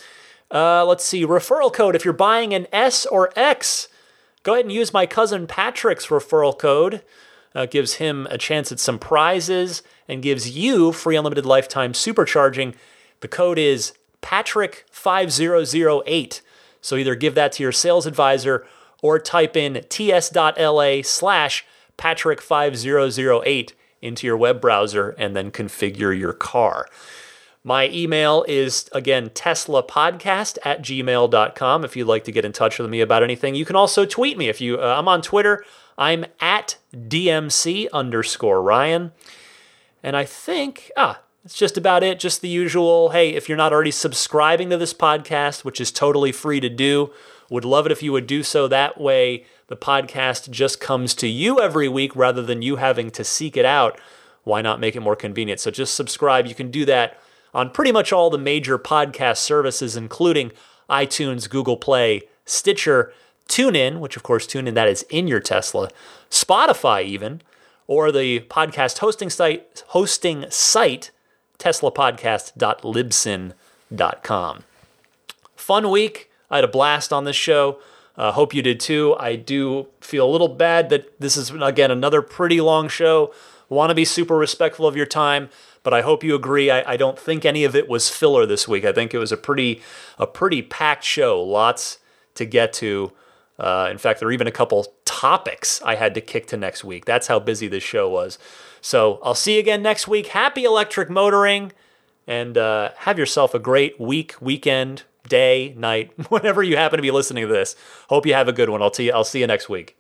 [SPEAKER 1] Uh, let's see, referral code. If you're buying an S or X, go ahead and use my cousin Patrick's referral code. Uh, gives him a chance at some prizes and gives you free unlimited lifetime supercharging. The code is Patrick5008. So either give that to your sales advisor or type in ts.la slash Patrick5008 into your web browser and then configure your car. My email is, again, teslapodcast at gmail.com if you'd like to get in touch with me about anything. You can also tweet me. if you. Uh, I'm on Twitter. I'm at DMC underscore Ryan. And I think, ah, that's just about it. Just the usual. Hey, if you're not already subscribing to this podcast, which is totally free to do, would love it if you would do so. That way, the podcast just comes to you every week rather than you having to seek it out. Why not make it more convenient? So just subscribe. You can do that on pretty much all the major podcast services, including iTunes, Google Play, Stitcher, TuneIn, which of course TuneIn that is in your Tesla, Spotify even, or the podcast hosting site hosting site teslapodcast.libsyn.com. Fun week. I had a blast on this show. Uh, hope you did too. I do feel a little bad that this is again another pretty long show. Want to be super respectful of your time but I hope you agree. I, I don't think any of it was filler this week. I think it was a pretty a pretty packed show. Lots to get to. Uh, in fact, there are even a couple topics I had to kick to next week. That's how busy this show was. So I'll see you again next week. Happy electric motoring, and uh, have yourself a great week, weekend, day, night, whenever you happen to be listening to this. Hope you have a good one. I'll, t- I'll see you next week.